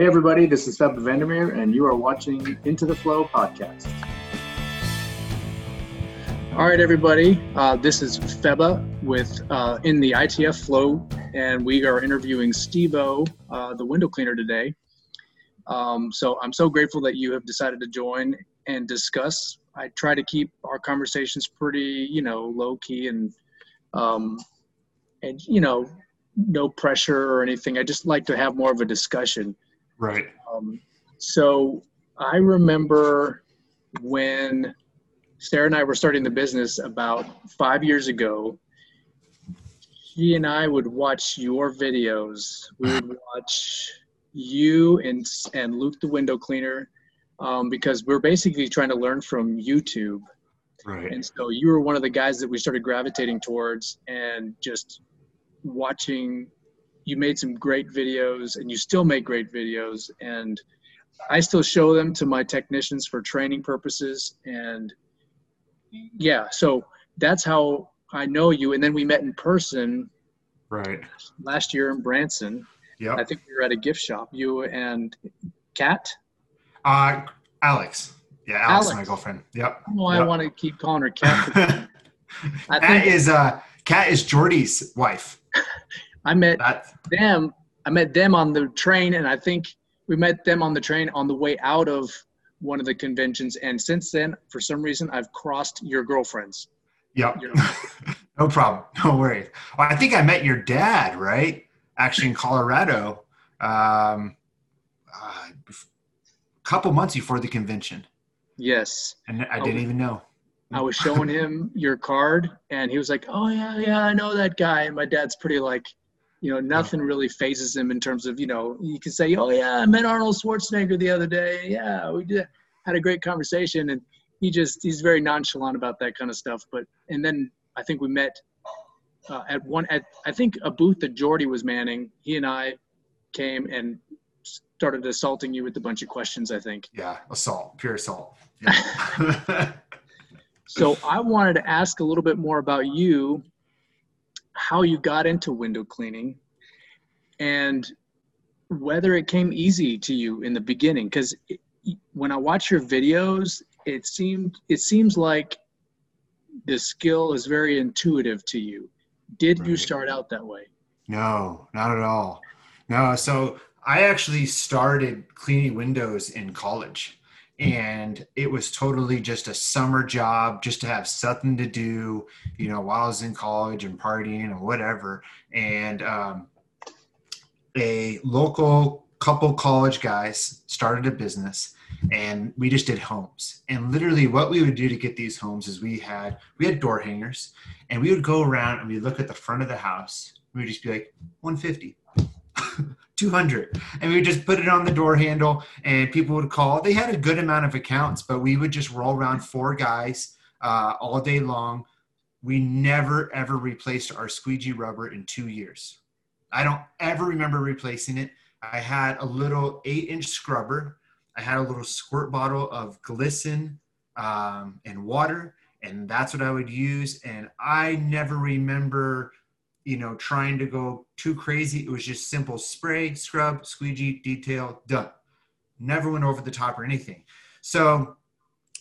Hey, everybody, this is Phebe van der Meer, and you are watching Into the Flow podcast. All right, everybody, uh, this is Phebe with uh, in the ITF Flow, and we are interviewing SteveO, uh, the window cleaner, today. Um, so I'm so grateful that you have decided to join and discuss. I try to keep our conversations pretty, you know, low key and, um, and you know, no pressure or anything. I just like to have more of a discussion. Right. Um, so I remember when Sarah and I were starting the business about five years ago. He and I would watch your videos. We would watch you and and Luke the window cleaner um, because we're basically trying to learn from YouTube. Right. And so you were one of the guys that we started gravitating towards and just watching you made some great videos and you still make great videos and I still show them to my technicians for training purposes and yeah, so that's how I know you and then we met in person Right. last year in Branson. Yeah. I think we were at a gift shop, you and Kat. Uh, Alex. Yeah, Alex, Alex. my girlfriend. Yep. Know why I want to keep calling her Kat. I That think is uh, Kat is Jordy's wife. I met That them i met them on the train and i think we met them on the train on the way out of one of the conventions and since then for some reason i've crossed your girlfriends Yep. Your- no problem. No worries. Well, I think I met your dad, right? Actually, in Colorado, um, uh, a couple months before the convention, yes and I didn't even know. i was showing him your card and he was like oh yeah yeah i know that guy and my dad's pretty like you know nothing really phases him in terms of you know you can say oh yeah i met arnold schwarzenegger the other day. Yeah we did had a great conversation. And he just he's very nonchalant about that kind of stuff. But and then i think we met uh, at one at i think a booth that jordy was manning he and i came and started assaulting you with a bunch of questions i think. Yeah, assault, pure assault. Yeah. So I wanted to ask a little bit more about you, how you got into window cleaning, and whether it came easy to you in the beginning. Because when I watch your videos, it seemed it seems like the skill is very intuitive to you. Did you start out that way? No, not at all. No, so I actually started cleaning windows in college. And it was totally just a summer job, just to have something to do, you know, while I was in college and partying or whatever. And um, a local couple college guys started a business and we just did homes. And literally what we would do to get these homes is we had we had door hangers and we would go around and we look at the front of the house. And we would just be like 150 200 and we would just put it on the door handle and people would call. They had a good amount of accounts but we would just roll around four guys uh, all day long. We never ever replaced our squeegee rubber in two years. I don't ever remember replacing it. I had a little eight inch scrubber. I had a little squirt bottle of glisten um, and water and that's what i would use. And i never remember you know, trying to go too crazy. It was just simple spray, scrub, squeegee, detail, done. Never went over the top or anything. So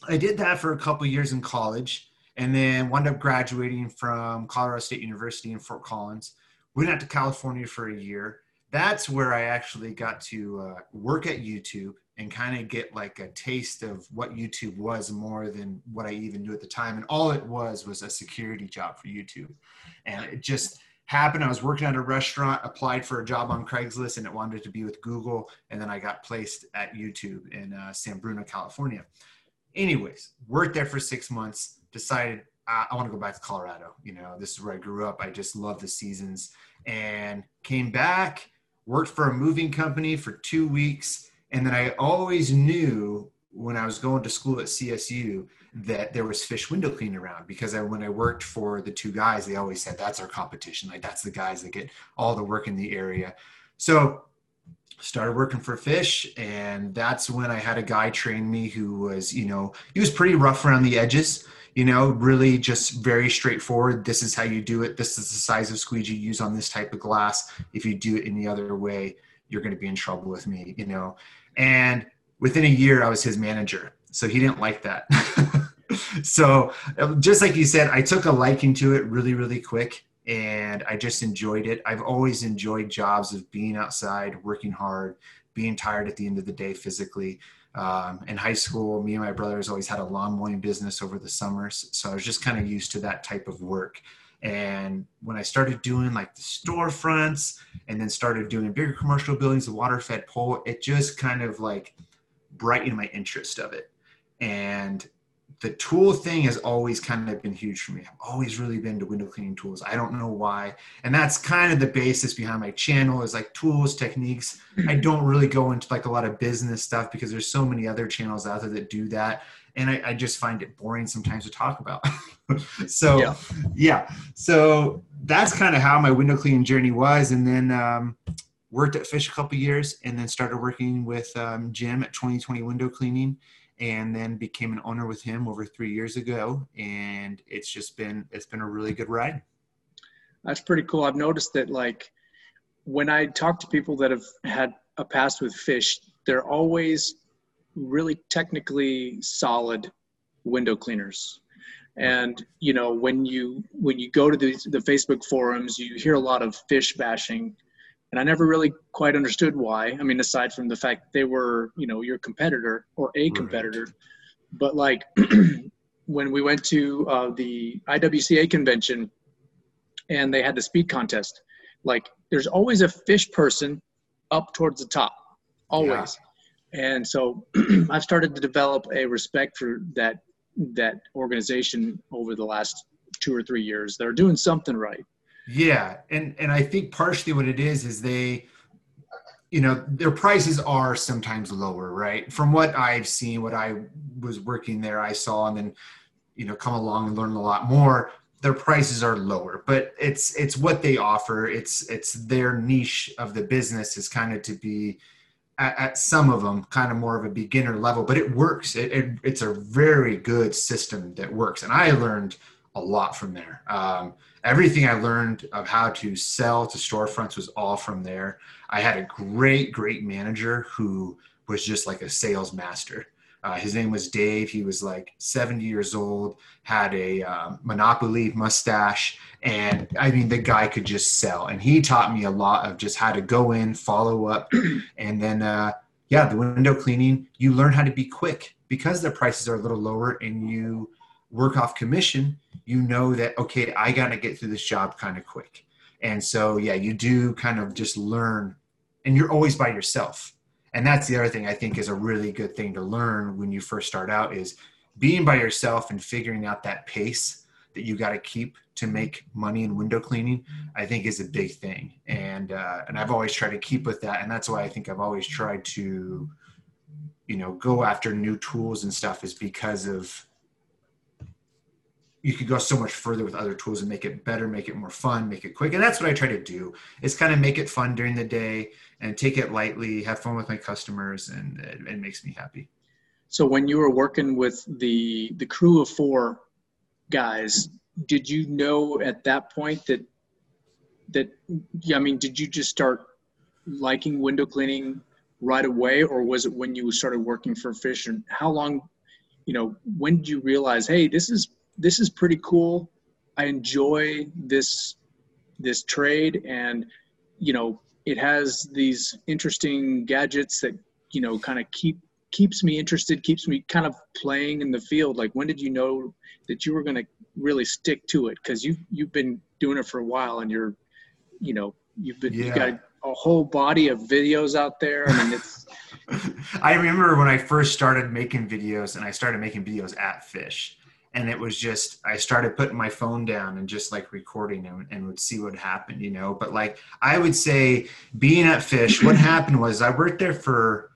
I did that for a couple years in college and then wound up graduating from Colorado State University in Fort Collins. Went out to California for a year. That's where I actually got to uh, work at YouTube and kind of get like a taste of what YouTube was more than what I even knew at the time. And all it was was a security job for YouTube. And it just happened. I was working at a restaurant, applied for a job on Craigslist, and it wanted to be with Google. And then I got placed at YouTube in uh, San Bruno, California. Anyways, worked there for six months, decided I, I want to go back to Colorado. You know, this is where I grew up. I just love the seasons and came back, worked for a moving company for two weeks. And then I always knew when I was going to school at CSU that there was fish window cleaning around because I, when I worked for the two guys, they always said that's our competition. Like that's the guys that get all the work in the area. So started working for fish and that's when I had a guy train me who was, you know, he was pretty rough around the edges, you know, really just very straightforward. This is how you do it. This is the size of squeegee you use on this type of glass. If you do it any other way, you're going to be in trouble with me, you know. And within a year, I was his manager, so he didn't like that. so just like you said, I took a liking to it really, really quick, and I just enjoyed it. I've always enjoyed jobs of being outside, working hard, being tired at the end of the day physically. Um, in high school, me and my brothers always had a lawn mowing business over the summers, so I was just kind of used to that type of work. And when I started doing like the storefronts and then started doing bigger commercial buildings, the water fed pole, it just kind of like brightened my interest of it. And the tool thing has always kind of been huge for me. I've always really been to window cleaning tools. I don't know why. And that's kind of the basis behind my channel is like tools, techniques. I don't really go into like a lot of business stuff because there's so many other channels out there that do that. And I, I just find it boring sometimes to talk about. so yeah. yeah. So that's kind of how my window cleaning journey was. And then um, worked at Fish a couple years and then started working with um, Jim at 2020 Window Cleaning and then became an owner with him over three years ago and it's just been it's been a really good ride. That's pretty cool. I've noticed that like when i talk to people that have had a past with fish they're always really technically solid window cleaners. And you know when you when you go to the, the facebook forums you hear a lot of fish bashing and I never really quite understood why. I mean, aside from the fact they were, you know, your competitor or a competitor, right. but like when we went to uh, the IWCA convention and they had the speed contest, like there's always a fish person up towards the top, always. Yeah. And so I've started to develop a respect for that that organization over the last two or three years. They're doing something right. Yeah, and and I think partially what it is is they, you know, their prices are sometimes lower, right? From what I've seen, what I was working there, I saw, and then, you know, come along and learn a lot more. Their prices are lower, but it's it's what they offer. It's it's their niche of the business is kind of to be. At, at some of them, kind of more of a beginner level, but it works. It, it, it's a very good system that works, and I learned a lot from there. Um, everything I learned of how to sell to storefronts was all from there. I had a great, great manager who was just like a sales master. Uh, his name was Dave. He was like 70 years old, had a um, Monopoly mustache, and I mean, the guy could just sell. And he taught me a lot of just how to go in, follow up, and then, uh, yeah, the window cleaning, you learn how to be quick because the prices are a little lower and you work off commission, you know that, okay, I got to get through this job kind of quick. And so, yeah, you do kind of just learn, and you're always by yourself. And that's the other thing I think is a really good thing to learn when you first start out is being by yourself and figuring out that pace that you got to keep to make money in window cleaning. I think is a big thing, and uh, and I've always tried to keep with that, and that's why I think I've always tried to, you know, go after new tools and stuff is because of you could go so much further with other tools and make it better, make it more fun, make it quick. And that's what I try to do is kind of make it fun during the day and take it lightly, have fun with my customers, and it, it makes me happy. So when you were working with the the crew of four guys, did you know at that point that that yeah, I mean, did you just start liking window cleaning right away, or was it when you started working for Fish? And how long, you know, when did you realize, hey, this is this is pretty cool. I enjoy this this trade, and you know, it has these interesting gadgets that you know kind of keep keeps me interested, keeps me kind of playing in the field. Like, when did you know that you were going to really stick to it? Because you you've been doing it for a while, and you're, you know, you've been yeah. you got a whole body of videos out there. I mean, it's. I remember when I first started making videos, and I started making videos at Fish and it was just i started putting my phone down and just like recording and, and would see what happened you know? But like i would say being at fish what happened was i worked there for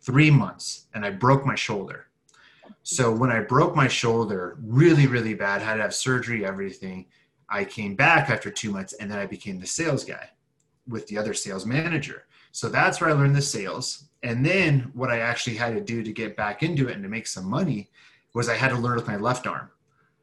three months and i broke my shoulder. So when i broke my shoulder really really bad had to have surgery everything i came back after two months and then i became the sales guy with the other sales manager. So that's where i learned the sales. And then what i actually had to do to get back into it and to make some money was I had to learn with my left arm.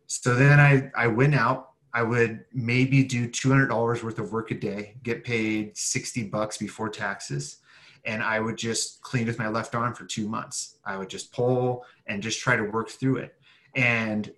So then I, I went out I would maybe do $200 worth of work a day, get paid 60 bucks before taxes. And I would just clean with my left arm for two months. I would just pull and just try to work through it. And,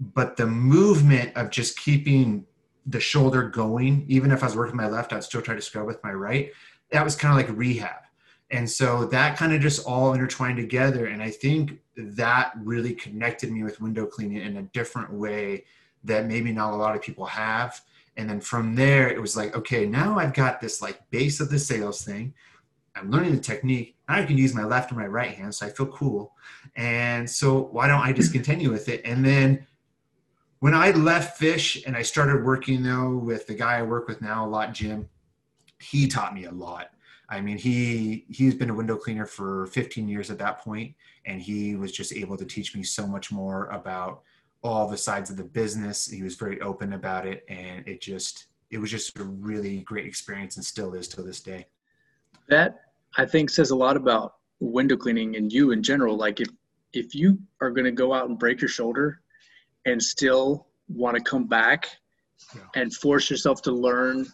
but the movement of just keeping the shoulder going, even if I was working my left, I'd still try to scrub with my right. That was kind of like rehab. And so that kind of just all intertwined together. And I think that really connected me with window cleaning in a different way that maybe not a lot of people have. And then from there, it was like, okay, now I've got this like base of the sales thing. I'm learning the technique. Now I can use my left and my right hand, so I feel cool. And so why don't I just continue with it? And then when I left Fish and I started working though with the guy I work with now a lot, Jim, he taught me a lot. I mean, he he's been a window cleaner for 15 years at that point, and he was just able to teach me so much more about all the sides of the business. He was very open about it, and it just it was just a really great experience, and still is to this day. That I think says a lot about window cleaning and you in general. Like if if you are going to go out and break your shoulder, and still want to come back yeah. and force yourself to learn,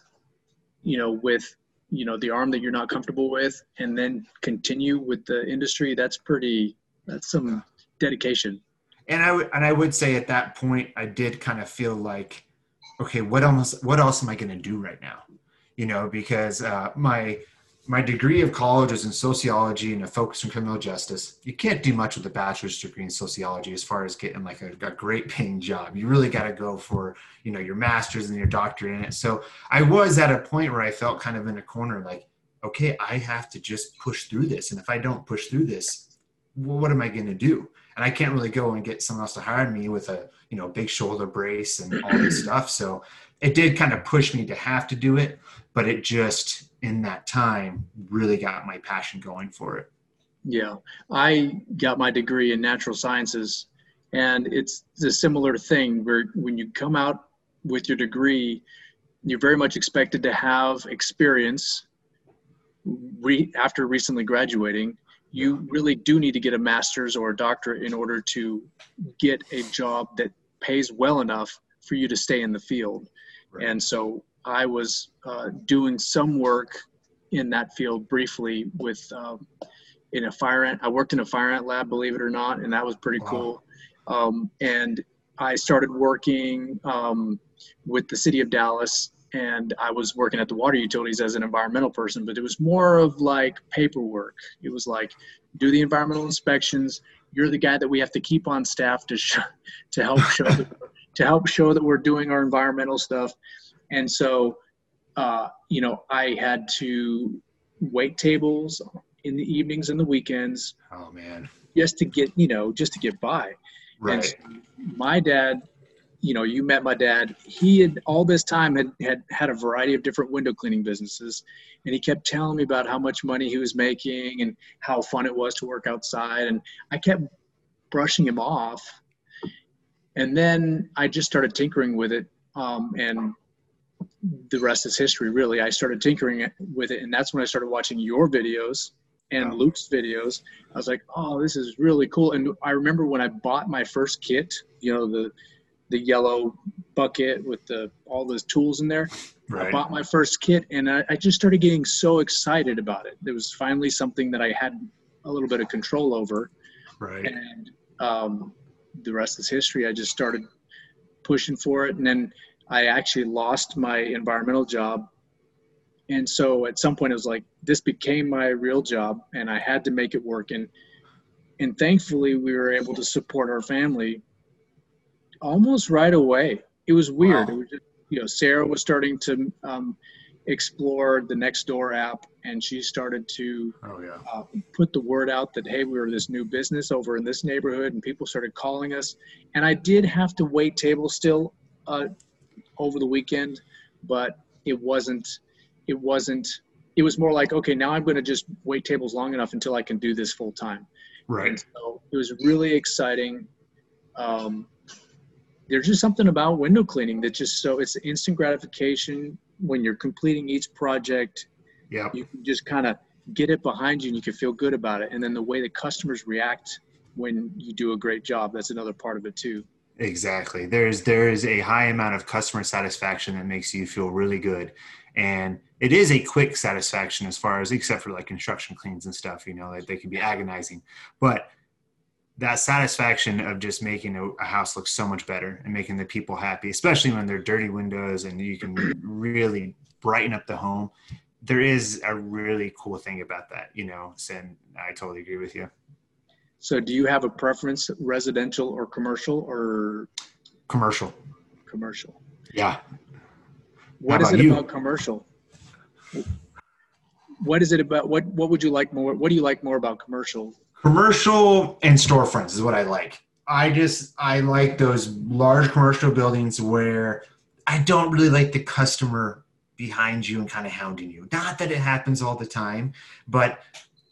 you know, with you know the arm that you're not comfortable with, and then continue with the industry. That's pretty. That's some dedication and I would and I would say at that point I did kind of feel like, okay, what else what else am I going to do right now? You know, because uh, my my degree of college was in sociology and a focus on criminal justice. You can't do much with a bachelor's degree in sociology as far as getting like a, a great paying job. You really got to go for you know your master's and your doctorate in it. So I was at a point where I felt kind of in a corner, like, okay, I have to just push through this, and if I don't push through this, what am I going to do? and I can't really go and get someone else to hire me with a you know big shoulder brace and all this stuff. So it did kind of push me to have to do it, but it just in that time really got my passion going for it. Yeah, I got my degree in natural sciences, and it's a similar thing where when you come out with your degree, you're very much expected to have experience re- after recently graduating you really do need to get a master's or a doctorate in order to get a job that pays well enough for you to stay in the field. Right. And so I was uh, doing some work in that field briefly with um, in a fire ant. I worked in a fire ant lab, believe it or not, and that was pretty wow. cool. Um, and I started working um, with the city of Dallas and I was working at the water utilities as an environmental person, but it was more of like paperwork. It was like do the environmental inspections. You're the guy that we have to keep on staff to show, to help show that, to help show that we're doing our environmental stuff. And so, uh, you know, I had to wait tables in the evenings and the weekends. Oh man! Just to get you know, just to get by. Right. So my dad you know, you met my dad. He had all this time had, had had a variety of different window cleaning businesses, and he kept telling me about how much money he was making and how fun it was to work outside. And I kept brushing him off. And then I just started tinkering with it, um, and the rest is history. Really, I started tinkering with it, and that's when I started watching your videos and wow. Luke's videos. I was like, "Oh, this is really cool." And I remember when I bought my first kit, you know, the the yellow bucket with the all those tools in there. Right. I bought my first kit and I, I, just started getting so excited about it. It was finally something that I had a little bit of control over. Right. And um, the rest is history. I just started pushing for it, and then I actually lost my environmental job. And so at some point, it was like this became my real job, and I had to make it work. And and thankfully, we were able to support our family almost right away. It was weird. Wow. It was just, you know, Sarah was starting to um, explore the next door app, and she started to oh, yeah. uh, put the word out that hey, we were this new business over in this neighborhood, and people started calling us. And I did have to wait tables still uh, over the weekend, but it wasn't. It wasn't. It was more like okay, now I'm going to just wait tables long enough until I can do this full time. Right. And so it was really exciting. Um, there's just something about window cleaning that just so it's instant gratification when you're completing each project. Yeah. You can just kind of get it behind you and you can feel good about it. And then the way the customers react when you do a great job, that's another part of it too. Exactly. There's there is a high amount of customer satisfaction that makes you feel really good. And it is a quick satisfaction as far as except for like construction cleans and stuff, you know, like they can be agonizing. But that satisfaction of just making a, house look so much better and making the people happy, especially when they're dirty windows and you can really brighten up the home. There is a really cool thing about that, you know, and I totally agree with you. So do you have a preference, residential or commercial or? Commercial. Commercial. Yeah. What is it you? about commercial? What is it about? What What would you like more? What do you like more about commercial? Commercial and storefronts is what I like. I just I like those large commercial buildings where I don't really like the customer behind you and kind of hounding you. Not that it happens all the time, but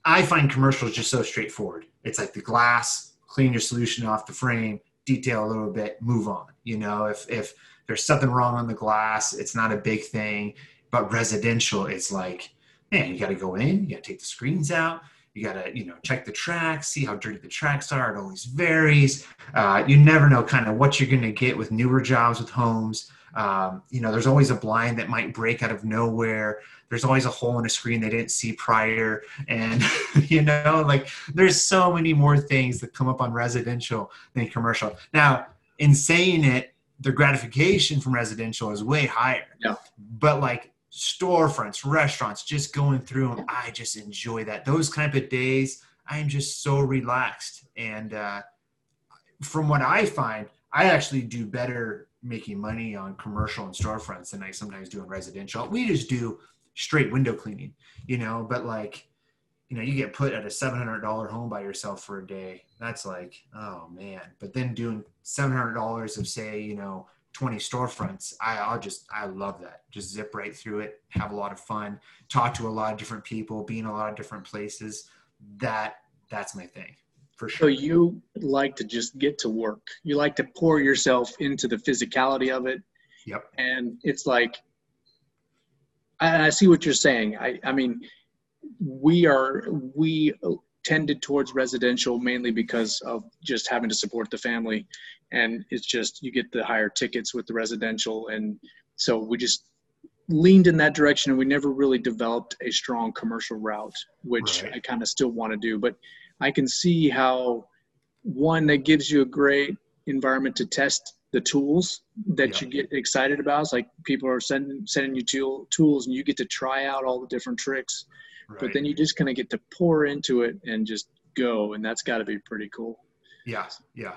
I find commercials just so straightforward. It's like the glass, clean your solution off the frame, detail a little bit, move on. You know, if if there's something wrong on the glass, it's not a big thing. But residential, it's like, man, you got to go in, you got to take the screens out, you got to you know check the tracks, see how dirty the tracks are. It always varies. Uh, you never know kind of what you're going to get with newer jobs with homes. Um, you know, there's always a blind that might break out of nowhere. There's always a hole in a screen they didn't see prior. And, you know, like there's so many more things that come up on residential than commercial. Now, in saying it, the gratification from residential is way higher. Yeah. But like storefronts, restaurants, just going through them, I just enjoy that. Those kind of days, I am just so relaxed. And uh, from what I find, I actually do better making money on commercial and storefronts than I sometimes do in residential. We just do straight window cleaning, you know, but like, you know, you get put at a $700 home by yourself for a day. That's like, oh man. But then doing $700 of say, you know, 20 storefronts, I, I'll just, I love that. Just zip right through it, have a lot of fun, talk to a lot of different people, be in a lot of different places. That, that's my thing for sure. So you like to just get to work. You like to pour yourself into the physicality of it. Yep. And it's like, I, I see what you're saying. I, I mean, we are we tended towards residential mainly because of just having to support the family, and it's just you get the higher tickets with the residential, and so we just leaned in that direction, and we never really developed a strong commercial route, which right. I kind of still want to do, but I can see how one that gives you a great environment to test the tools that yeah. you get excited about. It's like people are sending sending you tool, tools and you get to try out all the different tricks. Right. But then you just kind of get to pour into it and just go, and that's got to be pretty cool. Yeah, yeah.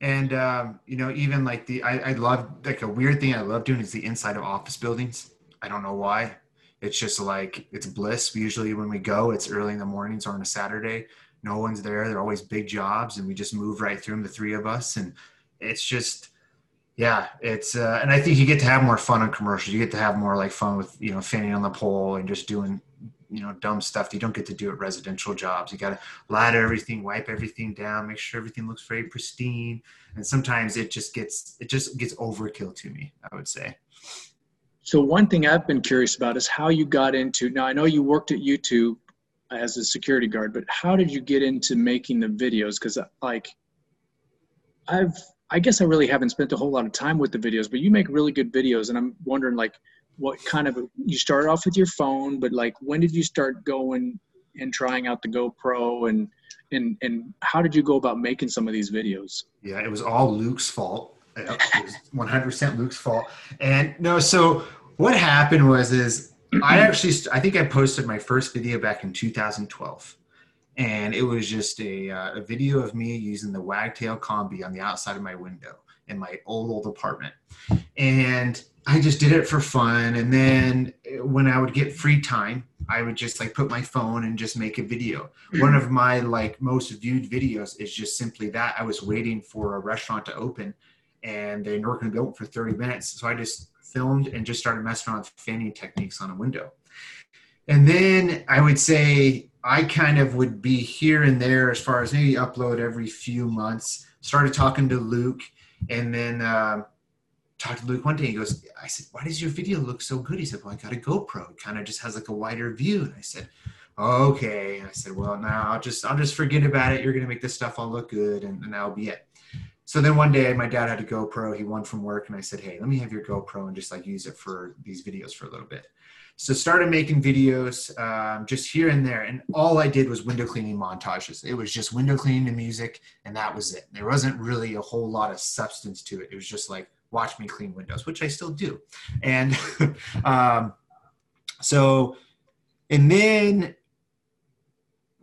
And um, you know, even like the I, I love like a weird thing I love doing is the inside of office buildings. I don't know why. It's just like it's bliss. Usually when we go, it's early in the mornings or on a Saturday no one's there. They're always big jobs, and we just move right through them, the three of us, and it's just, yeah, it's. Uh, and I think you get to have more fun on commercials. You get to have more like fun with you know fanning on the pole and just doing you know dumb stuff that you don't get to do at residential jobs. You got to ladder everything, wipe everything down, make sure everything looks very pristine. And sometimes it just gets it just gets overkill to me. I would say. So one thing I've been curious about is how you got into. Now I know you worked at YouTube as a security guard, but how did you get into making the videos? Because uh, like, I've I guess I really haven't spent a whole lot of time with the videos, but you make really good videos, and I'm wondering like, what kind of you started off with your phone, but like, when did you start going and trying out the GoPro and and and how did you go about making some of these videos? Yeah, it was all Luke's fault. It was 100% Luke's fault. And no, so what happened was is I actually, I think I posted my first video back in 2012, and it was just a, uh, a video of me using the Wagtail Combi on the outside of my window in my old old apartment, and I just did it for fun. And then when I would get free time, I would just like put my phone and just make a video. One of my like most viewed videos is just simply that. I was waiting for a restaurant to open, and they weren't going to be open for 30 minutes, so I just filmed and just started messing around with fanning techniques on a window. And then I would say I kind of would be here and there as far as maybe upload every few months. Started talking to Luke, and then uh, talked to Luke one day. He goes, "I said, why does your video look so good?" He said, "Well, I got a GoPro. It kind of just has like a wider view." And I said, "Okay." And I said, "Well, now I'll just I'll just forget about it. You're gonna make this stuff all look good, and, and that'll be it." So then one day my dad had a GoPro. He won from work, and I said, "Hey, let me have your GoPro and just like use it for these videos for a little bit." So started making videos um, just here and there, and all I did was window cleaning montages. It was just window cleaning and music, and that was it. There wasn't really a whole lot of substance to it. It was just like watch me clean windows, which I still do. And um, so, and then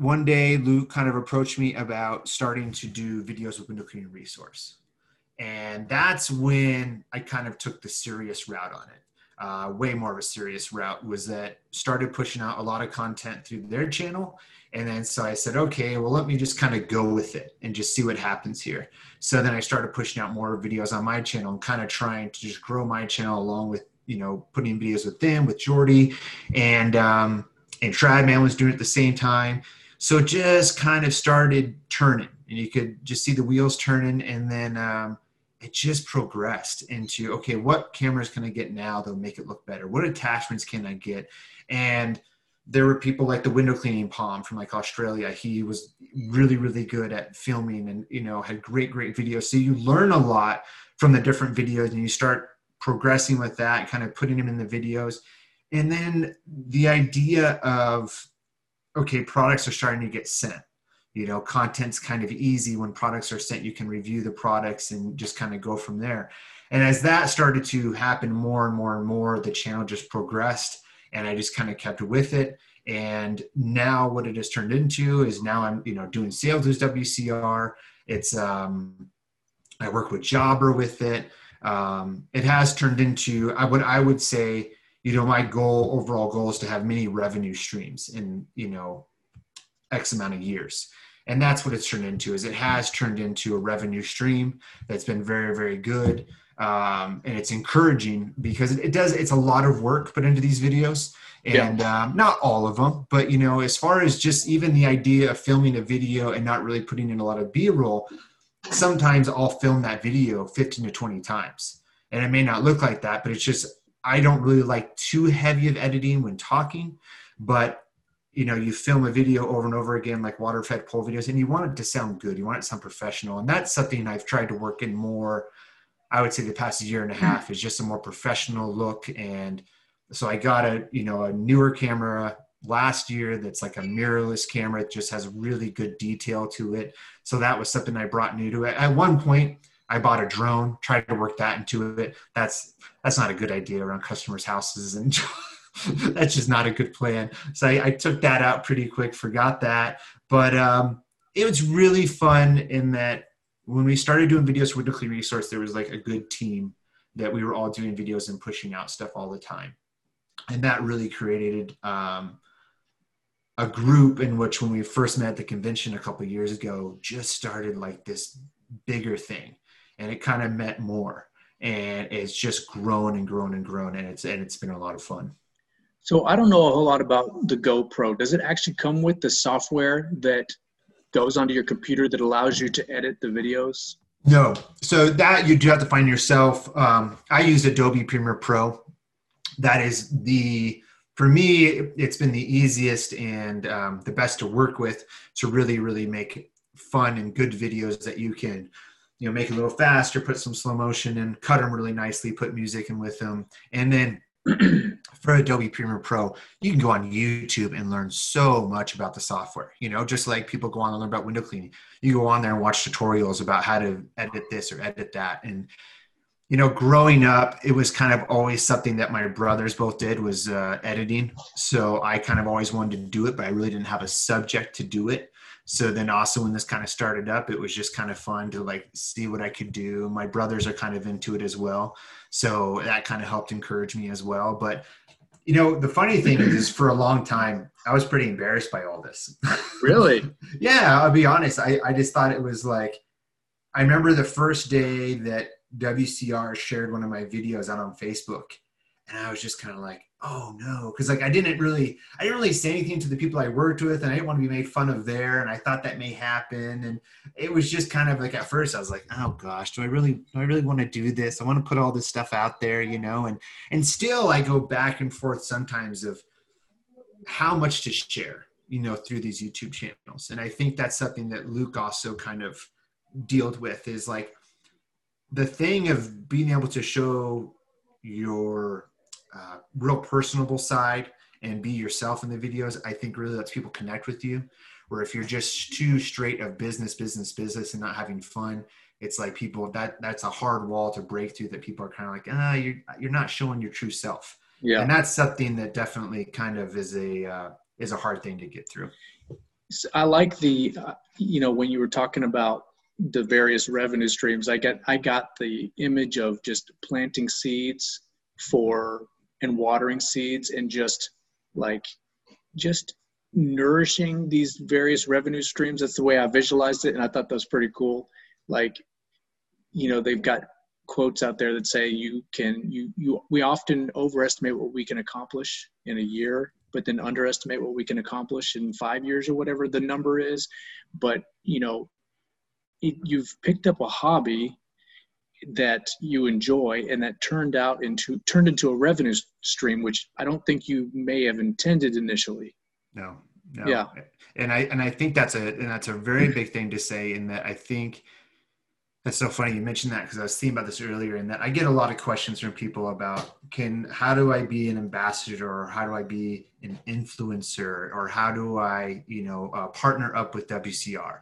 one day Luke kind of approached me about starting to do videos with Window Cleaning Resource. And that's when I kind of took the serious route on it. Uh, way more of a serious route was that started pushing out a lot of content through their channel. And then so I said, okay, well, let me just kind of go with it and just see what happens here. So then I started pushing out more videos on my channel and kind of trying to just grow my channel along with, you know, putting videos with them, with Jordy and, um, and Tradman was doing it at the same time. So just kind of started turning, and you could just see the wheels turning, and then um, it just progressed into okay, what cameras can I get now that'll make it look better? What attachments can I get? And there were people like the window cleaning palm from like Australia. He was really, really good at filming and you know had great, great videos. So you learn a lot from the different videos, and you start progressing with that, kind of putting them in the videos. And then the idea of okay, products are starting to get sent. You know, content's kind of easy when products are sent. You can review the products and just kind of go from there. And as that started to happen more and more and more, the channel just progressed and I just kind of kept with it. And now what it has turned into is now I'm, you know, doing sales as WCR. It's, um, I work with Jobber with it. Um, it has turned into, I would, I would say, you know my goal overall goal is to have many revenue streams in you know x amount of years. And that's what it's turned into is it has turned into a revenue stream that's been very very good. Um, and it's encouraging because it, it, does it's a lot of work put into these videos. And yeah. um, not all of them but you know as far as just even the idea of filming a video and not really putting in a lot of b-roll sometimes i'll film that video 15 to 20 times. And it may not look like that but it's just I don't really like too heavy of editing when talking, but you know, you film a video over and over again, like water fed pole videos, and you want it to sound good. You want it to sound professional. And that's something I've tried to work in more, I would say the past year and a half is just a more professional look. And so I got a, you know, a newer camera last year that's like a mirrorless camera. It just has really good detail to it. So that was something I brought new to it. At one point, I bought a drone, tried to work that into it. That's that's not a good idea around customers' houses, and that's just not a good plan. So I, I, took that out pretty quick, forgot that. But um, it was really fun in that when we started doing videos for Nuclear Resource, there was like a good team that we were all doing videos and pushing out stuff all the time, and that really created. Um, a group in which when we first met at the convention a couple years ago just started like this bigger thing and it kind of meant more and it's just grown and grown and grown and it's and it's been a lot of fun. So i don't know a whole lot about the gopro. Does it actually come with the software that goes onto your computer that allows you to edit the videos? No. So that you do have to find yourself um, i use adobe premiere pro. That is the for me it's been the easiest and um, the best to work with to really really make fun and good videos that you can you know, make it a little faster, put some slow motion and cut them really nicely, put music in with them. And then for Adobe Premiere Pro, you can go on YouTube and learn so much about the software. You know, just like people go on and learn about window cleaning. You go on there and watch tutorials about how to edit this or edit that. And you know, growing up, it was kind of always something that my brothers both did was uh, editing. So I kind of always wanted to do it, but I really didn't have a subject to do it so then also when this kind of started up it was just kind of fun to like see what i could do. My brothers are kind of into it as well so that kind of helped encourage me as well. But you know the funny thing is, is for a long time i was pretty embarrassed by all this. Really? Yeah i'll be honest I, I just thought it was like i remember the first day that wcr shared one of my videos out on facebook and i was just kind of like oh no because like i didn't really i didn't really say anything to the people i worked with and i didn't want to be made fun of there and i thought that may happen and it was just kind of like at first i was like oh gosh do i really do i really want to do this? I want to put all this stuff out there you know and and still i go back and forth sometimes of how much to share you know through these youtube channels and i think that's something that luke also kind of dealt with is like the thing of being able to show your uh, real personable side and be yourself in the videos, I think really lets people connect with you. Where if you're just too straight of business, business, business, and not having fun, it's like people that that's a hard wall to break through. That people are kind of like, ah, you're you're not showing your true self. Yeah, and that's something that definitely kind of is a uh, is a hard thing to get through. I like the, uh, you know, when you were talking about the various revenue streams, I get I got the image of just planting seeds for and watering seeds and just like just nourishing these various revenue streams. That's the way I visualized it, and I thought that was pretty cool. Like, you know, they've got quotes out there that say you can you you we often overestimate what we can accomplish in a year but then underestimate what we can accomplish in five years or whatever the number is but you know it, you've picked up a hobby that you enjoy and that turned out into turned into a revenue stream which i don't think you may have intended initially. No no. Yeah. And i and i think that's a and that's a very big thing to say in that i think that's so funny you mentioned that because i was thinking about this earlier and that i get a lot of questions from people about can how do i be an ambassador or how do i be an influencer or how do i you know uh, partner up with wcr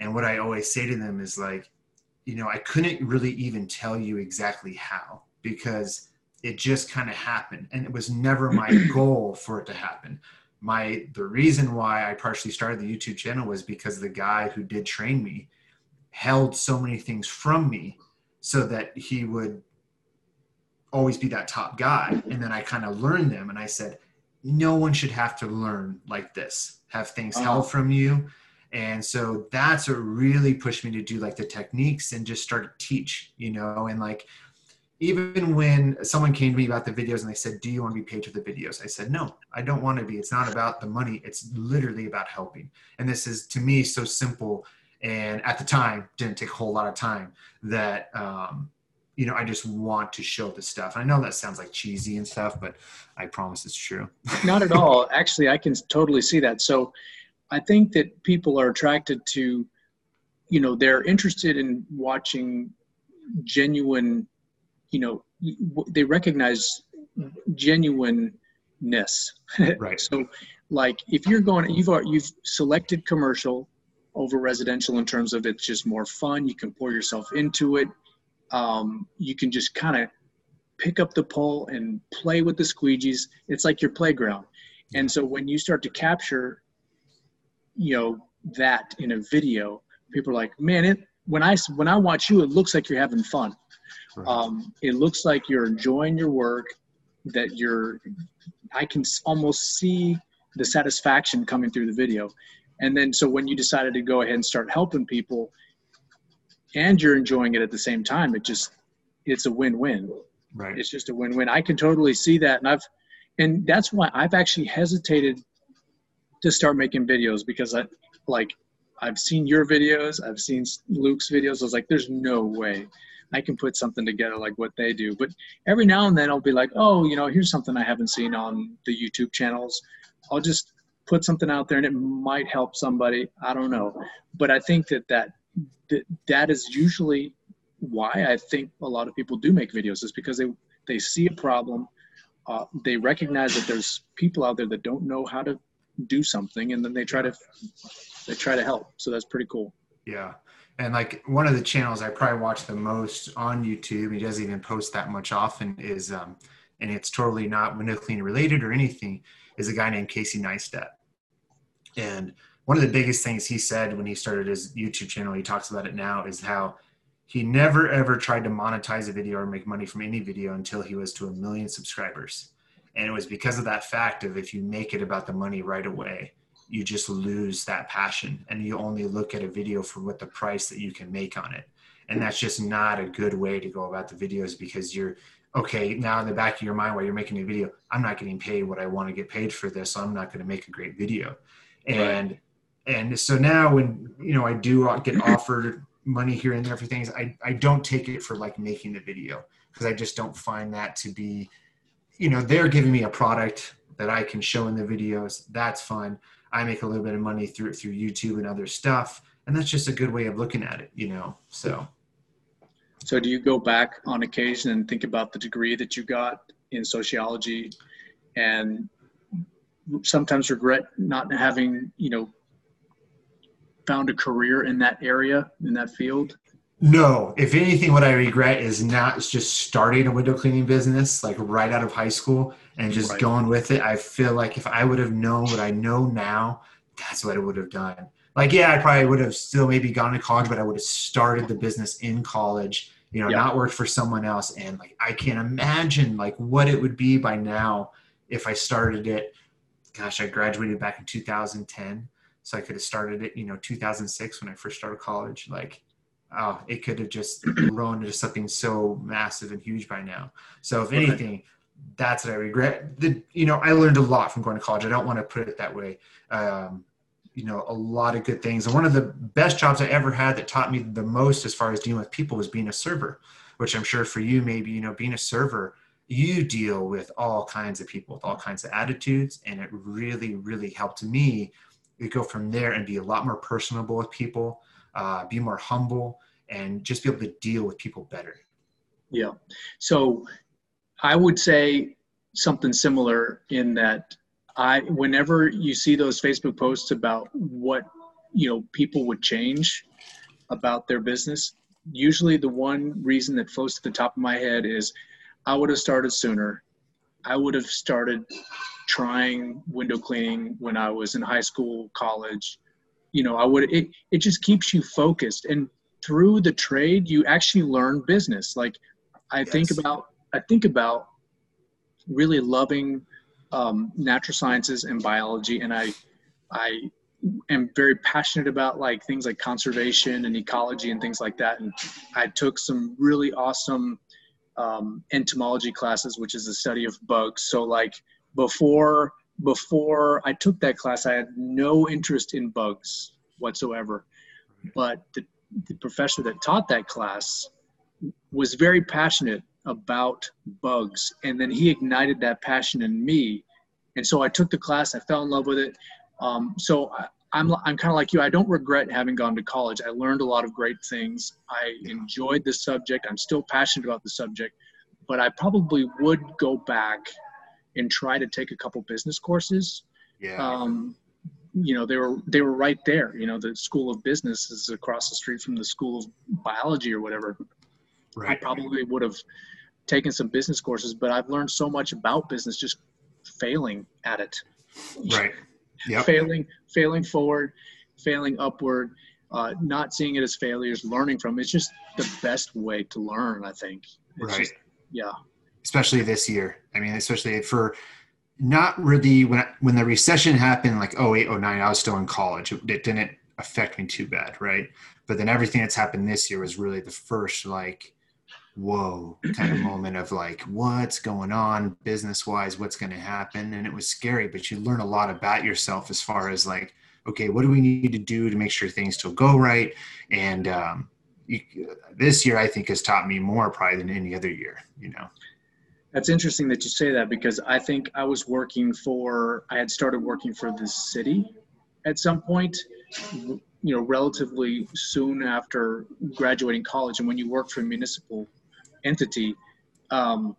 and what i always say to them is like you know, I couldn't really even tell you exactly how because it just kind of happened and it was never my goal for it to happen. My the reason why I partially started the YouTube channel was because the guy who did train me held so many things from me so that he would always be that top guy and then I kind of learned them and I said no one should have to learn like this have things uh-huh. held from you and so that's what really pushed me to do like the techniques and just start to teach you know? And like even when someone came to me about the videos and they said do you want to be paid for the videos? I said no i don't want to be. It's not about the money. It's literally about helping. And this is to me so simple and at the time didn't take a whole lot of time that um, you know i just want to show the stuff. I know that sounds like cheesy and stuff but i promise it's true. Not at all. Actually i can totally see that. So I think that people are attracted to, you know, they're interested in watching genuine, you know, they recognize genuineness. Right. so, like, if you're going, you've you've selected commercial over residential in terms of it's just more fun. You can pour yourself into it. Um, you can just kind of pick up the pole and play with the squeegees. It's like your playground. And so when you start to capture you know that in a video people are like man it when i when i watch you it looks like you're having fun. Right. um, it looks like you're enjoying your work that you're i can almost see the satisfaction coming through the video. And then so when you decided to go ahead and start helping people and you're enjoying it at the same time it just it's a win-win. Right. It's just a win-win. I can totally see that and i've and that's why i've actually hesitated to start making videos because I like I've seen your videos, I've seen Luke's videos. I was like, there's no way I can put something together like what they do. But every now and then I'll be like, oh, you know, here's something I haven't seen on the YouTube channels. I'll just put something out there and it might help somebody. I don't know. But I think that that, that, that is usually why I think a lot of people do make videos is because they, they see a problem. Uh, they recognize that there's people out there that don't know how to do something and then they try to they try to help. So that's pretty cool. Yeah. And like one of the channels i probably watch the most on youtube he doesn't even post that much often is um and it's totally not window cleaning related or anything is a guy named casey neistat. And one of the biggest things he said when he started his youtube channel he talks about it now is how he never ever tried to monetize a video or make money from any video until he was to a million subscribers and it was because of that fact of if you make it about the money right away, you just lose that passion and you only look at a video for what the price that you can make on it. And that's just not a good way to go about the videos because you're okay, now in the back of your mind while you're making a video, I'm not getting paid what I want to get paid for this, so I'm not going to make a great video. And right. and so now when you know I do get offered money here and there for things, I, I don't take it for like making the video because I just don't find that to be you know they're giving me a product that I can show in the videos. That's fun. I make a little bit of money through through YouTube and other stuff, and that's just a good way of looking at it, you know. So So do you go back on occasion and think about the degree that you got in sociology and sometimes regret not having, you know, found a career in that area, in that field? No. If anything, what I regret is not just starting a window cleaning business like right out of high school and just right. going with it. I feel like if I would have known what I know now, that's what I would have done. Like, yeah, I probably would have still maybe gone to college, but I would have started the business in college, you know, yeah. not worked for someone else. And like, I can't imagine like what it would be by now if I started it. Gosh, I graduated back in 2010. So I could have started it, you know, 2006 when I first started college. Like, oh, it could have just grown into something so massive and huge by now. So if anything, that's what I regret. The, you know, I learned a lot from going to college. I don't want to put it that way. Um, you know, a lot of good things. And one of the best jobs I ever had that taught me the most as far as dealing with people was being a server, which I'm sure for you, maybe, you know, being a server, you deal with all kinds of people with all kinds of attitudes. And it really, really helped me to go from there and be a lot more personable with people, uh, be more humble, and just be able to deal with people better. Yeah. So I would say something similar in that I, whenever you see those Facebook posts about what you know people would change about their business, usually the one reason that floats to the top of my head is I would have started sooner. I would have started trying window cleaning when I was in high school, college. You know, I would it it just keeps you focused and through the trade you actually learn business. Like I yes. think about I think about really loving um, natural sciences and biology, and I I am very passionate about like things like conservation and ecology and things like that. And I took some really awesome um, entomology classes, which is the study of bugs. So like before before I took that class, I had no interest in bugs whatsoever. But the, the professor that taught that class was very passionate about bugs and then he ignited that passion in me. And so i took the class i fell in love with it. Um, so I, i'm, I'm kind of like you i don't regret having gone to college. I learned a lot of great things. I enjoyed the subject. I'm still passionate about the subject but i probably would go back and try to take a couple business courses yeah. Um, you know they were they were right there you know the school of business is across the street from the school of biology or whatever right. i probably would have taken some business courses, but I've learned so much about business just failing at it. Right. Yep. failing, failing forward, failing upward, uh, not seeing it as failures, learning from it. it's just the best way to learn. I think. It's right. Just, yeah. Especially this year. I mean, especially for not really when when the recession happened, like 08, 09, I was still in college. It, it didn't affect me too bad, right? But then everything that's happened this year was really the first like whoa kind of moment of like what's going on business wise what's going to happen and it was scary but you learn a lot about yourself as far as like okay what do we need to do to make sure things still go right and um, you, this year i think has taught me more probably than any other year you know that's interesting that you say that because i think i was working for i had started working for the city at some point you know relatively soon after graduating college and when you work for a municipal entity, um,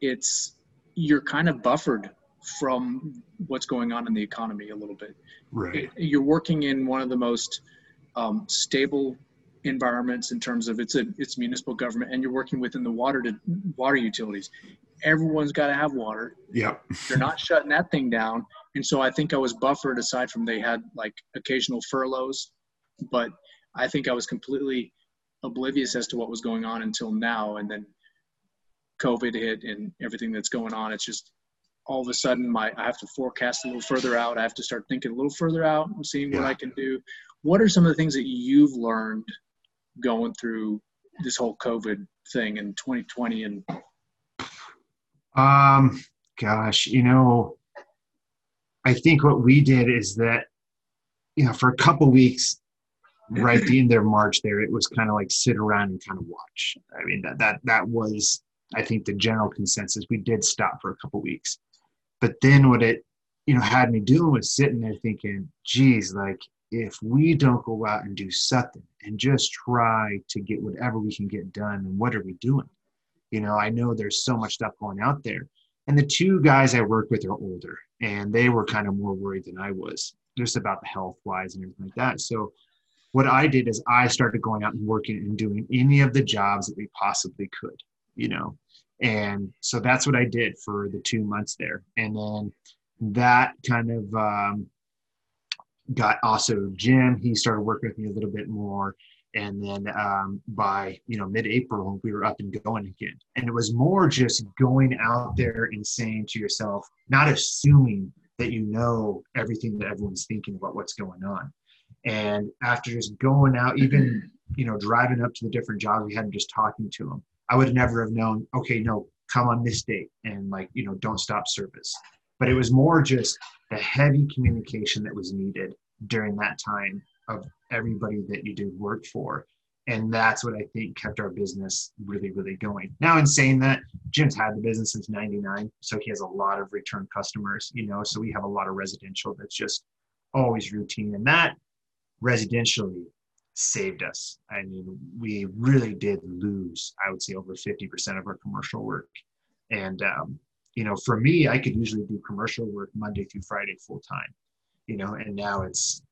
it's you're kind of buffered from what's going on in the economy a little bit. Right. You're working in one of the most um, stable environments in terms of it's a it's municipal government, and you're working within the water to water utilities. Everyone's got to have water. Yeah. You're not shutting that thing down, and so I think I was buffered. Aside from they had like occasional furloughs, but I think I was completely oblivious as to what was going on until now. And then COVID hit and everything that's going on. It's just all of a sudden my I have to forecast a little further out. I have to start thinking a little further out and seeing yeah. what I can do. What are some of the things that you've learned going through this whole COVID thing in 2020 and um gosh, you know, I think what we did is that you know, for a couple weeks right in there march there it was kind of like sit around and kind of watch. I mean that that that was i think the general consensus. We did stop for a couple weeks. But then what it you know had me doing was sitting there thinking geez like if we don't go out and do something and just try to get whatever we can get done. What are we doing? You know, I know there's so much stuff going out there. And the two guys I work with are older and they were kind of more worried than I was just about the health wise and everything like that. So what I did is I started going out and working and doing any of the jobs that we possibly could, you know. And so that's what I did for the two months there. And then that kind of um, got also Jim, he started working with me a little bit more. And then um, by you know mid-April, we were up and going again. And it was more just going out there and saying to yourself, not assuming that you know everything that everyone's thinking about what's going on. And after just going out, even you know driving up to the different jobs we had, and just talking to them, I would never have known. Okay, no, come on this date, and like you know, don't stop service. But it was more just the heavy communication that was needed during that time of everybody that you did work for. And that's what I think kept our business really, really going. Now, in saying that, Jim's had the business since 99. So he has a lot of return customers, you know, so we have a lot of residential that's just always routine. And that residentially saved us. I mean, we really did lose, I would say, over 50% of our commercial work. And, um, you know, for me, I could usually do commercial work Monday through Friday full time, you know, and now it's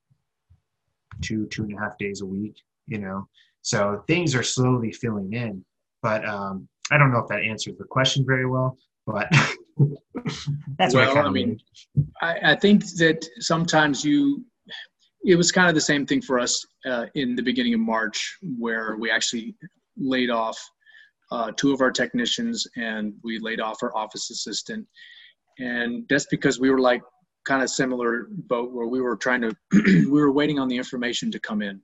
two, two and a half days a week, you know. So things are slowly filling in. But um, I don't know if that answers the question very well, but that's well, I, I mean, I, I, think that sometimes you, it was kind of the same thing for us uh, in the beginning of March, where we actually laid off uh, two of our technicians and we laid off our office assistant. And that's because we were like kind of similar boat where we were trying to, we were waiting on the information to come in.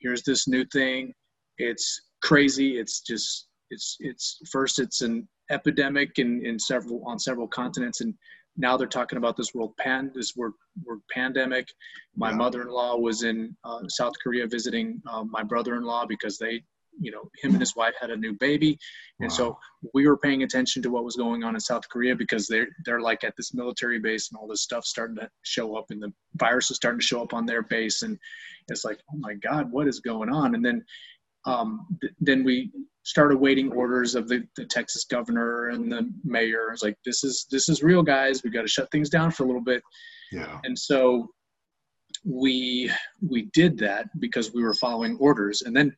Here's this new thing. It's crazy. It's just, it's, it's first, it's an epidemic in, in several, on several continents. And now they're talking about this world pan, this world, world pandemic. My mother-in-law was in uh, South Korea visiting uh, my brother-in-law because they you know him and his wife had a new baby. And wow. so we were paying attention to what was going on in south korea because they're they're like at this military base and all this stuff starting to show up and the virus is starting to show up on their base. And it's like oh my god what is going on? And then um, th- then we started waiting orders of the, the texas governor and the mayor. It's like this is this is real guys. We got to shut things down for a little bit. Yeah. And so we we did that because we were following orders. And then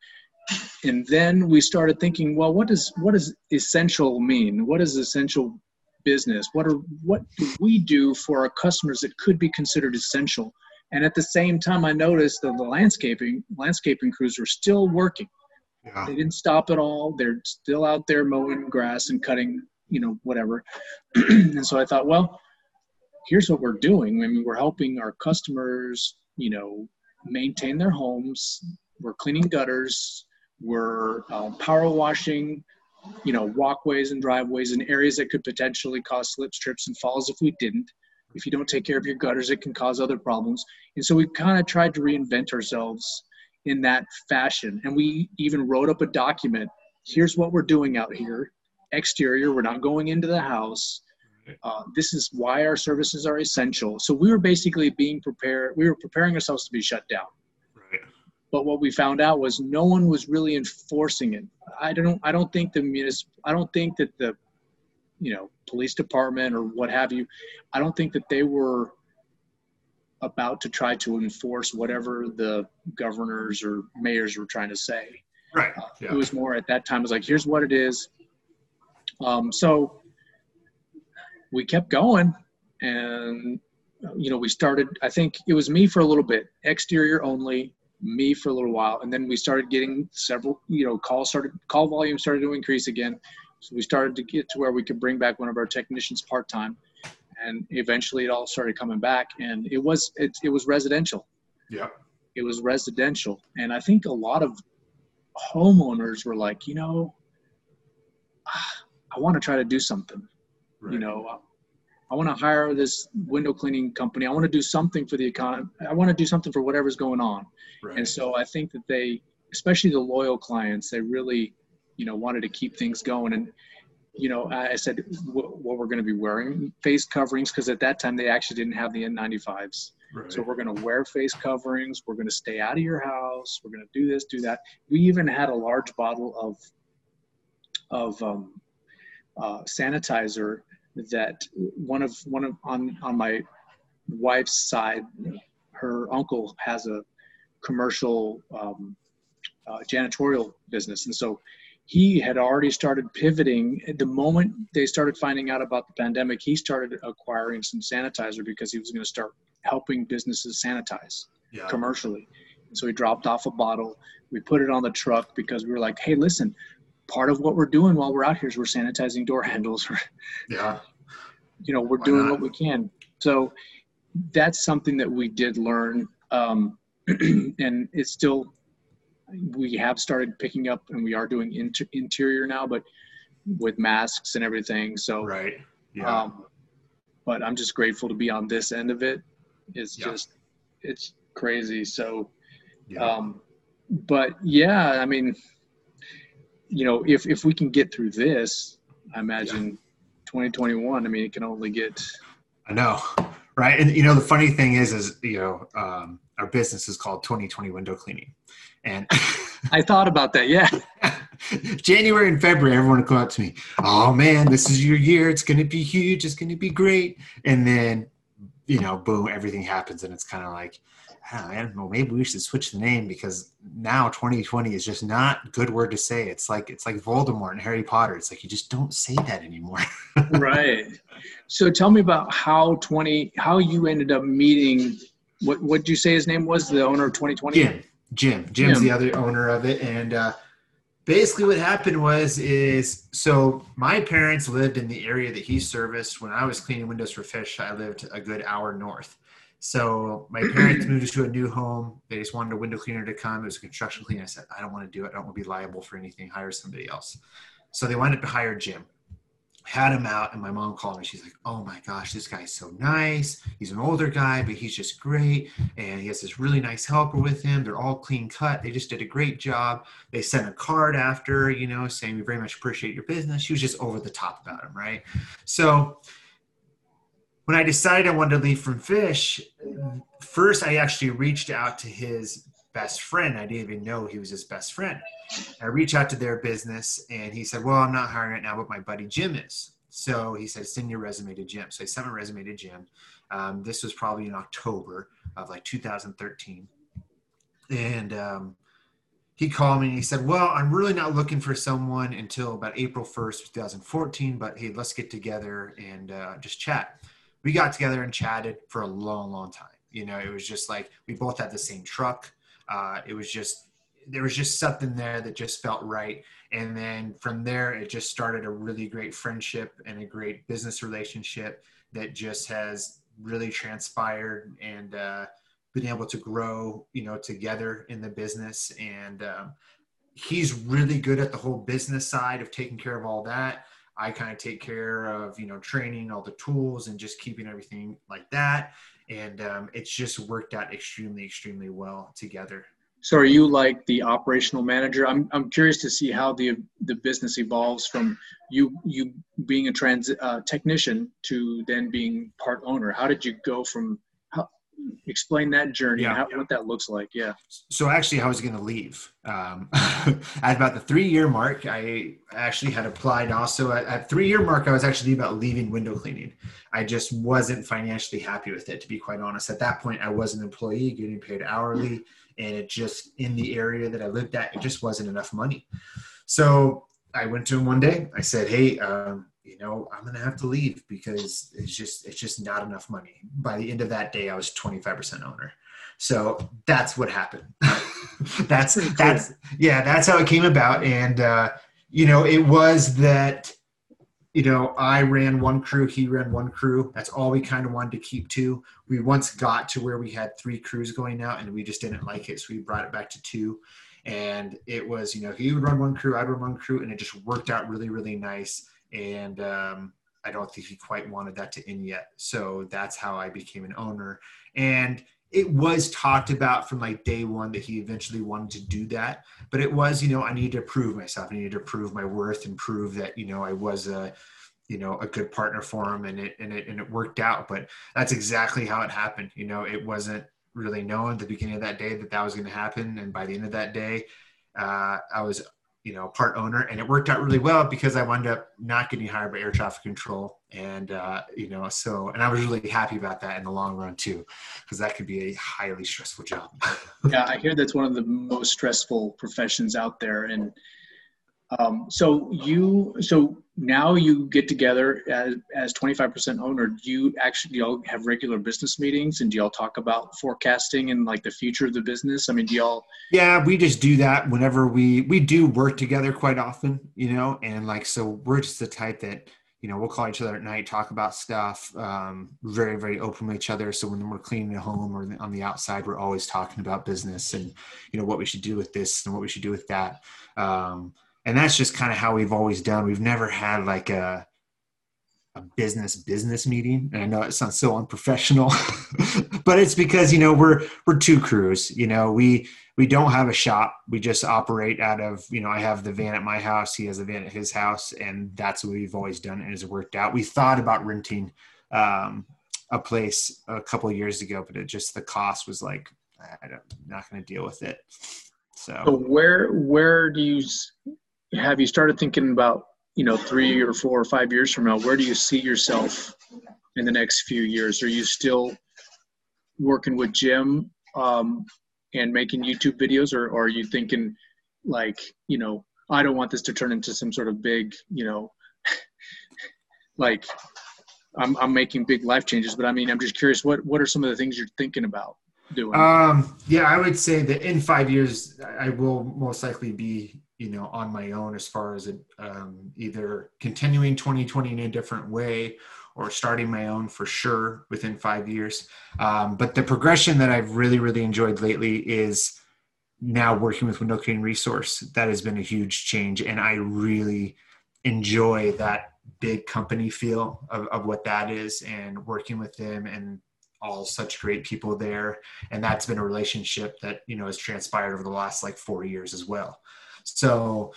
and then we started thinking well what does what does essential mean? What is essential business? What are what do we do for our customers that could be considered essential? And at the same time i noticed that the landscaping landscaping crews were still working. Yeah. they didn't stop at all. They're still out there mowing grass and cutting you know whatever. And so i thought well here's what we're doing. I mean we're helping our customers you know maintain their homes. We're cleaning gutters we're um, power washing, you know, walkways and driveways and areas that could potentially cause slips, trips, and falls if we didn't. If you don't take care of your gutters, it can cause other problems. And so we kind of tried to reinvent ourselves in that fashion. And we even wrote up a document. Here's what we're doing out here. Exterior, we're not going into the house. Uh, this is why our services are essential. So we were basically being prepared. We were preparing ourselves to be shut down. But what we found out was no one was really enforcing it. I don't. I don't think the municip. I don't think that the, you know, police department or what have you. I don't think that they were about to try to enforce whatever the governors or mayors were trying to say. Right. Uh, yeah. It was more at that time. It was like, here's what it is. Um, so we kept going, and you know, we started. I think it was me for a little bit, exterior only me for a little while, and then we started getting several. You know, call started call volume started to increase again. So we started to get to where we could bring back one of our technicians part time, and eventually it all started coming back. And it was it, it was residential. Yeah. It was residential, and I think a lot of homeowners were like, you know, ah, I want to try to do something. Right. You know, I want to hire this window cleaning company. I want to do something for the economy. I want to do something for whatever's going on. Right. And so I think that they, especially the loyal clients, they really, you know, wanted to keep things going. And, you know, I said what, what we're going to be wearing face coverings because at that time they actually didn't have the N95s. Right. So we're going to wear face coverings. We're going to stay out of your house. We're going to do this, do that. We even had a large bottle of of um, uh, sanitizer that one of one of on on my wife's side, her uncle has a commercial um, uh, janitorial business, and so he had already started pivoting. The moment they started finding out about the pandemic, he started acquiring some sanitizer because he was going to start helping businesses sanitize yeah. commercially. So he dropped off a bottle. We put it on the truck because we were like, hey, listen, part of what we're doing while we're out here is we're sanitizing door handles. yeah. You know, we're Why doing not? what we can. So that's something that we did learn. Um, and it's still, we have started picking up and we are doing inter- interior now, but with masks and everything. So, right. Yeah. Um, but I'm just grateful to be on this end of it. It's yeah. just, it's crazy. So, yeah. um, but yeah, I mean, you know, if if we can get through this, I imagine yeah. 2021. I mean, it can only get. I know, right? And you know, the funny thing is, is you know, um, our business is called 2020 Window Cleaning, and I thought about that. Yeah. January and February, everyone would come up to me. Oh man, this is your year. It's going to be huge. It's going to be great. And then, you know, boom, everything happens, and it's kind of like, I don't know, maybe we should switch the name because now 2020 is just not a good word to say. It's like it's like Voldemort and Harry Potter. It's like you just don't say that anymore. right. So tell me about how 20 how you ended up meeting what what did you say his name was the owner of 2020? Jim. Jim. Jim's Jim. the other owner of it and uh basically what happened was is so my parents lived in the area that he serviced when I was cleaning windows for Fish. I lived a good hour north. So my parents moved to a new home. They just wanted a window cleaner to come. It was a construction cleaner. I said, I don't want to do it. I don't want to be liable for anything. Hire somebody else. So they wound up to hire Jim. Had him out, and my mom called me. She's like, "Oh my gosh, this guy's so nice. He's an older guy, but he's just great, and he has this really nice helper with him. They're all clean cut. They just did a great job. They sent a card after, you know, saying we very much appreciate your business. She was just over the top about him, right? So when I decided I wanted to leave from Fish, first I actually reached out to his best friend. I didn't even know he was his best friend. I reached out to their business and he said, Well, I'm not hiring right now, but my buddy Jim is. So he said, Send your resume to Jim. So I sent my resume to Jim. Um, this was probably in October of like 2013. And um, he called me and he said, Well, I'm really not looking for someone until about April 1st, 2014, but hey, let's get together and uh, just chat we got together and chatted for a long, long time. You know, it was just like we both had the same truck. Uh, it was just there was just something there that just felt right. And then from there, it just started a really great friendship and a great business relationship that just has really transpired and uh, been able to grow, you know, together in the business. And um, he's really good at the whole business side of taking care of all that. I kind of take care of, you know, training all the tools and just keeping everything like that. And um, it's just worked out extremely, extremely well together. So are you like the operational manager? I'm, I'm curious to see how the, the business evolves from you, you being a trans uh, technician to then being part owner. How did you go from explain that journey yeah. how, what that looks like yeah. So actually i was going to leave? Um, at about the three year mark i actually had applied also at, at three year mark i was actually about leaving window cleaning. I just wasn't financially happy with it to be quite honest. At that point i was an employee getting paid hourly and it just in the area that i lived at it just wasn't enough money. So i went to him one day. I said hey um, you know, I'm gonna have to leave because it's just it's just not enough money. By the end of that day, I was 25% owner. So that's what happened. that's cool. that's yeah, that's how it came about. And uh, you know, it was that you know, I ran one crew, he ran one crew. That's all we kind of wanted to keep to. We once got to where we had three crews going out and we just didn't like it. So we brought it back to two. And it was, you know, he would run one crew, I'd run one crew, and it just worked out really, really nice and um, I don't think he quite wanted that to end yet. So that's how I became an owner. And it was talked about from like day one that he eventually wanted to do that. But it was, you know, I needed to prove myself. I needed to prove my worth and prove that, you know, I was a, you know a good partner for him and it and it and it worked out but that's exactly how it happened you know it wasn't really known at the beginning of that day that that was going to happen and by the end of that day uh, i was you know part owner and it worked out really well because i wound up not getting hired by air traffic control. And uh, you know so and i was really happy about that in the long run too because that could be a highly stressful job. Yeah i hear that's one of the most stressful professions out there. And um, so you so now you get together as as 25% owner do you actually y'all have regular business meetings and do y'all talk about forecasting and like the future of the business? I mean do y'all yeah we just do that whenever we we do work together quite often you know and like so we're just the type that you know we'll call each other at night talk about stuff um, very very open with each other. So when we're cleaning at home or on the outside we're always talking about business and you know what we should do with this and what we should do with that. Um, and that's just kind of how we've always done. We've never had like a a business business meeting and i know it sounds so unprofessional but it's because you know we're we're two crews you know we we don't have a shop we just operate out of you know i have the van at my house he has a van at his house and that's what we've always done and it's worked out we thought about renting um, a place a couple of years ago but it just the cost was like i I'm not going to deal with it so. so where where do you have you started thinking about you know three or four or five years from now where do you see yourself in the next few years? Are you still working with jim um, and making youtube videos or, or are you thinking like you know i don't want this to turn into some sort of big you know like I'm, I'm making big life changes but i mean i'm just curious what what are some of the things you're thinking about doing? Um yeah i would say that in five years i will most likely be you know on my own as far as it, um, either continuing 2020 in a different way or starting my own for sure within five years. Um, but the progression that i've really really enjoyed lately is now working with Window Cleaning Resource. That has been a huge change and i really enjoy that big company feel of, of what that is and working with them and all such great people there. And that's been a relationship that you know has transpired over the last like four years as well so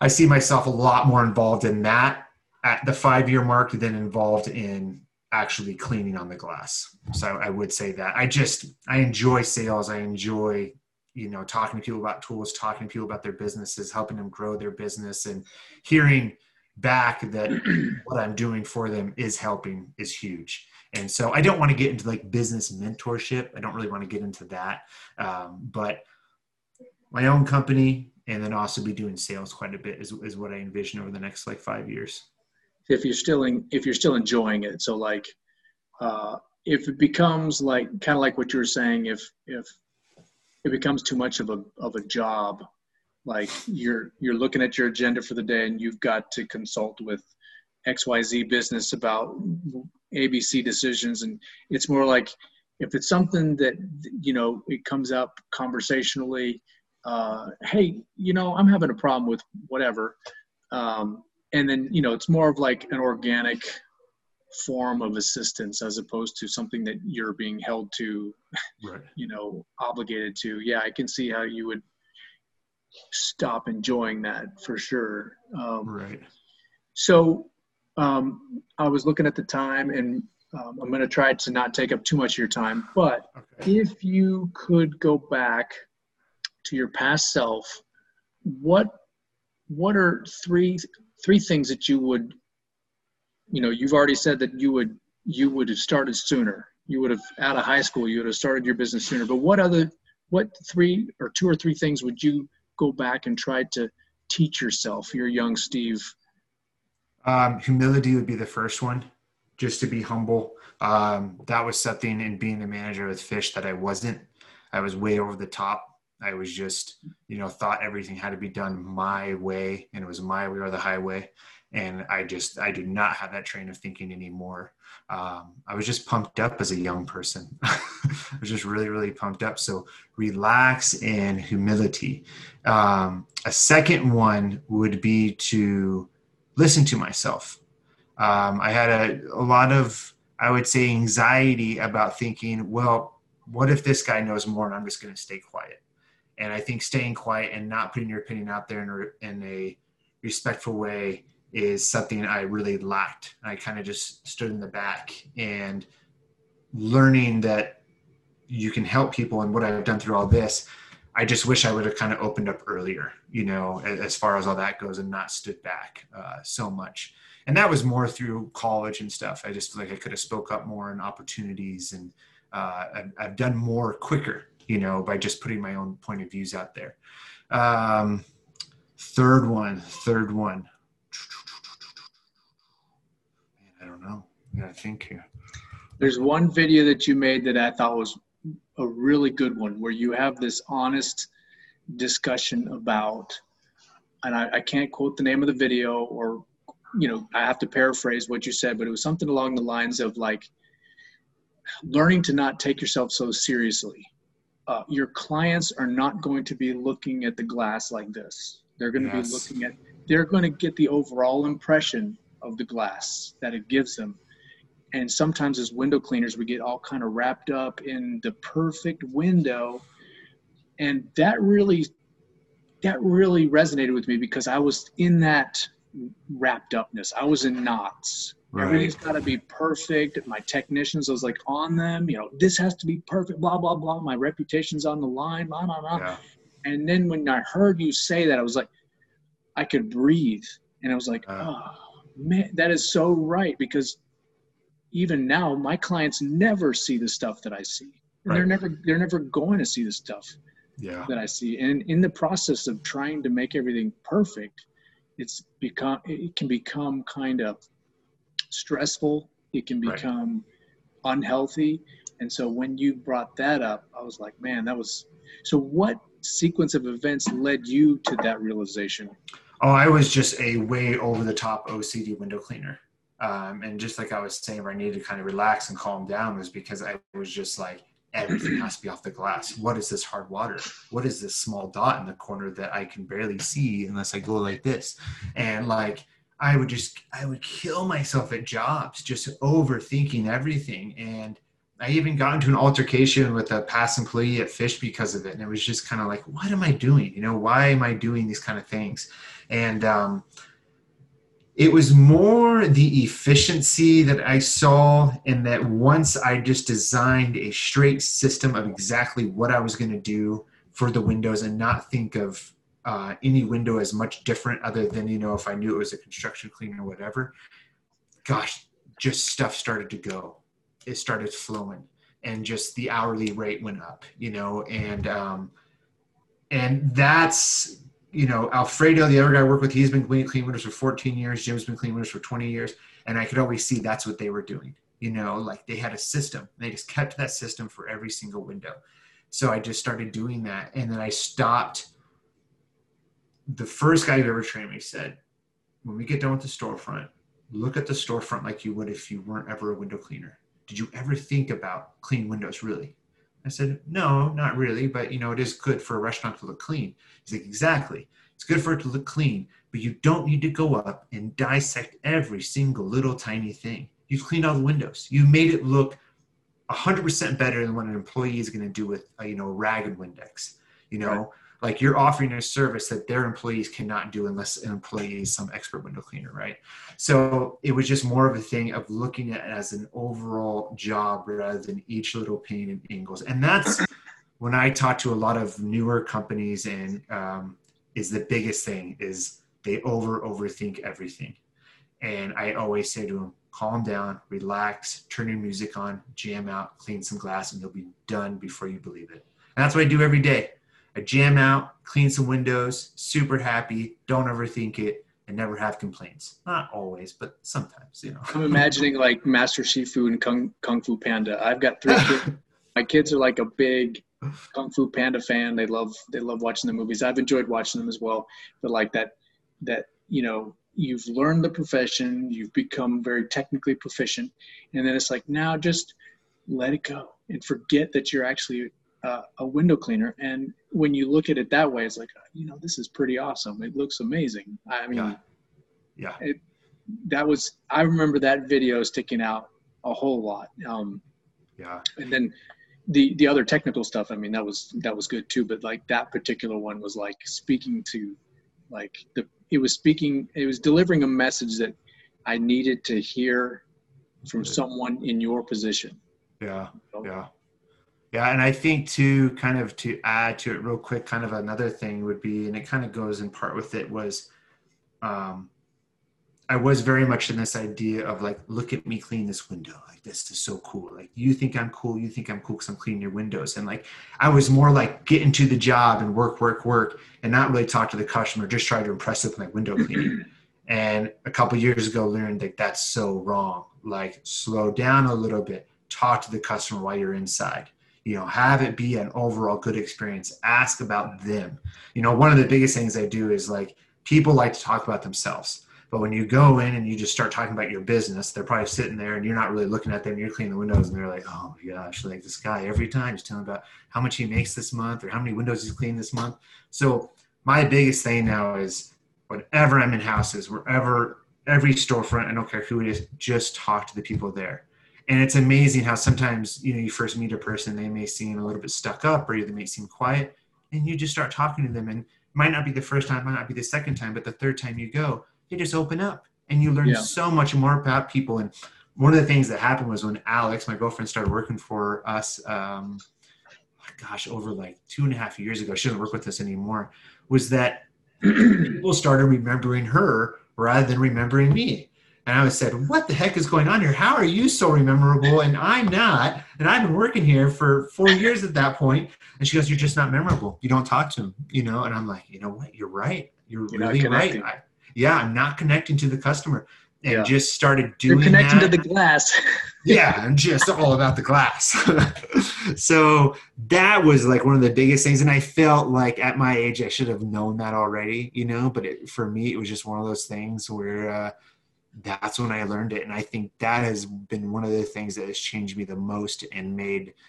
I see myself a lot more involved in that at the five year mark than involved in actually cleaning on the glass. So I would say that I just, I enjoy sales. I enjoy, you know, talking to people about tools, talking to people about their businesses, helping them grow their business and hearing back that what I'm doing for them is helping is huge. And so I don't want to get into like business mentorship. I don't really want to get into that. Um, but my own company, and then also be doing sales quite a bit is, is what I envision over the next like five years. If you're still in, if you're still enjoying it, so like, uh, if it becomes like kind of like what you were saying, if if it becomes too much of a of a job, like you're you're looking at your agenda for the day and you've got to consult with XYZ business about ABC decisions, and it's more like if it's something that you know it comes up conversationally uh, hey, you know, I'm having a problem with whatever. Um, and then, you know, it's more of like an organic form of assistance as opposed to something that you're being held to, right. you know, obligated to. Yeah, I can see how you would stop enjoying that for sure. Um, right. So um, I was looking at the time and um, I'm going to try to not take up too much of your time, but okay. if you could go back – to your past self, what what are three three things that you would you know you've already said that you would you would have started sooner. You would have out of high school you would have started your business sooner. But what other what three or two or three things would you go back and try to teach yourself your young steve? Um, humility would be the first one just to be humble. Um, that was something in being the manager with Fish that i wasn't. I was way over the top I was just, you know, thought everything had to be done my way and it was my way or the highway. And I just, I do not have that train of thinking anymore. Um, I was just pumped up as a young person. I was just really, really pumped up. So relax and humility. Um, a second one would be to listen to myself. Um, I had a, a lot of, I would say, anxiety about thinking, well, what if this guy knows more and I'm just going to stay quiet? And I think staying quiet and not putting your opinion out there in a, in a respectful way is something I really lacked. I kind of just stood in the back and learning that you can help people and what I've done through all this. I just wish I would have kind of opened up earlier, you know, as far as all that goes and not stood back uh, so much. And that was more through college and stuff. I just feel like I could have spoke up more in opportunities and uh, I've, I've, done more quicker, you know, by just putting my own point of views out there. Um, third one, third one. I don't know. I think here. There's one video that you made that I thought was a really good one where you have this honest discussion about, and I, I can't quote the name of the video or, you know, I have to paraphrase what you said, but it was something along the lines of like learning to not take yourself so seriously. Uh, your clients are not going to be looking at the glass like this. They're going to yes. be looking at, they're going to get the overall impression of the glass that it gives them and sometimes as window cleaners we get all kind of wrapped up in the perfect window and that really that really resonated with me because i was in that wrapped upness i was in knots right. everything's got to be perfect my technicians I was like on them you know this has to be perfect blah blah blah my reputation's on the line blah blah blah yeah. and then when i heard you say that i was like i could breathe and i was like uh. oh man that is so right because even now my clients never see the stuff that i see right. they're never they're never going to see the stuff yeah. that i see and in the process of trying to make everything perfect it's become it can become kind of stressful it can become right. unhealthy and so when you brought that up i was like man that was so what sequence of events led you to that realization oh i was just a way over the top ocd window cleaner um, and just like I was saying, where I needed to kind of relax and calm down was because I was just like, everything has to be off the glass. What is this hard water? What is this small dot in the corner that I can barely see unless I go like this? And like, I would just, I would kill myself at jobs, just overthinking everything. And I even got into an altercation with a past employee at Fish because of it. And it was just kind of like, what am I doing? You know, why am I doing these kind of things? And, um, it was more the efficiency that I saw, and that once I just designed a straight system of exactly what I was going to do for the windows and not think of uh, any window as much different other than, you know, if I knew it was a construction clean or whatever, gosh, just stuff started to go. It started flowing and just the hourly rate went up, you know, and, um, and that's you know, Alfredo, the other guy I work with, he's been cleaning clean windows for 14 years. Jim's been cleaning windows for 20 years. And I could always see that's what they were doing. You know, like they had a system. They just kept that system for every single window. So I just started doing that. And then I stopped. The first guy who ever trained me said, when we get done with the storefront, look at the storefront like you would if you weren't ever a window cleaner. Did you ever think about clean windows really? I said, no, not really, but you know, it is good for a restaurant to look clean. He's like, exactly. It's good for it to look clean, but you don't need to go up and dissect every single little tiny thing. You've cleaned all the windows. You made it look 100% better than what an employee is going to do with, a, you know, a ragged Windex. You know, right like you're offering a service that their employees cannot do unless an employee is some expert window cleaner right? So it was just more of a thing of looking at it as an overall job rather than each little pane and angles. And that's when i talk to a lot of newer companies and um, is the biggest thing is they over overthink everything. And i always say to them calm down relax turn your music on jam out clean some glass and you'll be done before you believe it. And that's what i do every day I jam out, clean some windows, super happy, don't overthink it, and never have complaints. Not always, but sometimes, you know. I'm imagining like Master Shifu and Kung, Kung Fu Panda. I've got three kids. My kids are like a big Kung Fu Panda fan. They love they love watching the movies. I've enjoyed watching them as well. But like that that you know you've learned the profession, you've become very technically proficient, and then it's like now just let it go and forget that you're actually uh, a window cleaner. And when you look at it that way, it's like, you know, this is pretty awesome. It looks amazing. I mean, yeah, yeah. It, that was, I remember that video sticking out a whole lot. Um, yeah. And then the, the other technical stuff, I mean, that was, that was good too. But like that particular one was like speaking to like the, it was speaking, it was delivering a message that I needed to hear from someone in your position. Yeah, yeah, yeah. And I think to kind of to add to it real quick, kind of another thing would be, and it kind of goes in part with it was, um, I was very much in this idea of like, look at me clean this window. Like this is so cool. Like you think I'm cool. You think I'm cool because I'm cleaning your windows. And like I was more like get into the job and work, work, work, and not really talk to the customer. Just try to impress with my window cleaning. and a couple years ago, learned that that's so wrong. Like slow down a little bit. Talk to the customer while you're inside. You know, have it be an overall good experience. Ask about them. You know, one of the biggest things I do is like people like to talk about themselves but when you go in and you just start talking about your business, they're probably sitting there and you're not really looking at them. You're cleaning the windows and they're like, oh my gosh, like this guy every time he's telling about how much he makes this month or how many windows he's cleaned this month. So my biggest thing now is whenever I'm in houses, wherever every storefront, I don't care who it is, just talk to the people there. And it's amazing how sometimes, you know, you first meet a person, they may seem a little bit stuck up or they may seem quiet and you just start talking to them and might not be the first time, might not be the second time, but the third time you go, they just open up and you learn yeah. so much more about people. And one of the things that happened was when Alex, my girlfriend, started working for us, um, gosh, over like two and a half years ago, she doesn't work with us anymore, was that people started remembering her rather than remembering me. And I said, What the heck is going on here? How are you so memorable and I'm not? And I've been working here for four years at that point. And she goes, You're just not memorable. You don't talk to him, you know? And I'm like, You know what? You're right. You're, You're really right. I, yeah, I'm not connecting to the customer and yeah. just started doing You're connecting that. to the glass. yeah, I'm just all about the glass. so that was like one of the biggest things. And I felt like at my age, I should have known that already, you know, but it, for me, it was just one of those things where uh, that's when I learned it. And I think that has been one of the things that has changed me the most and made –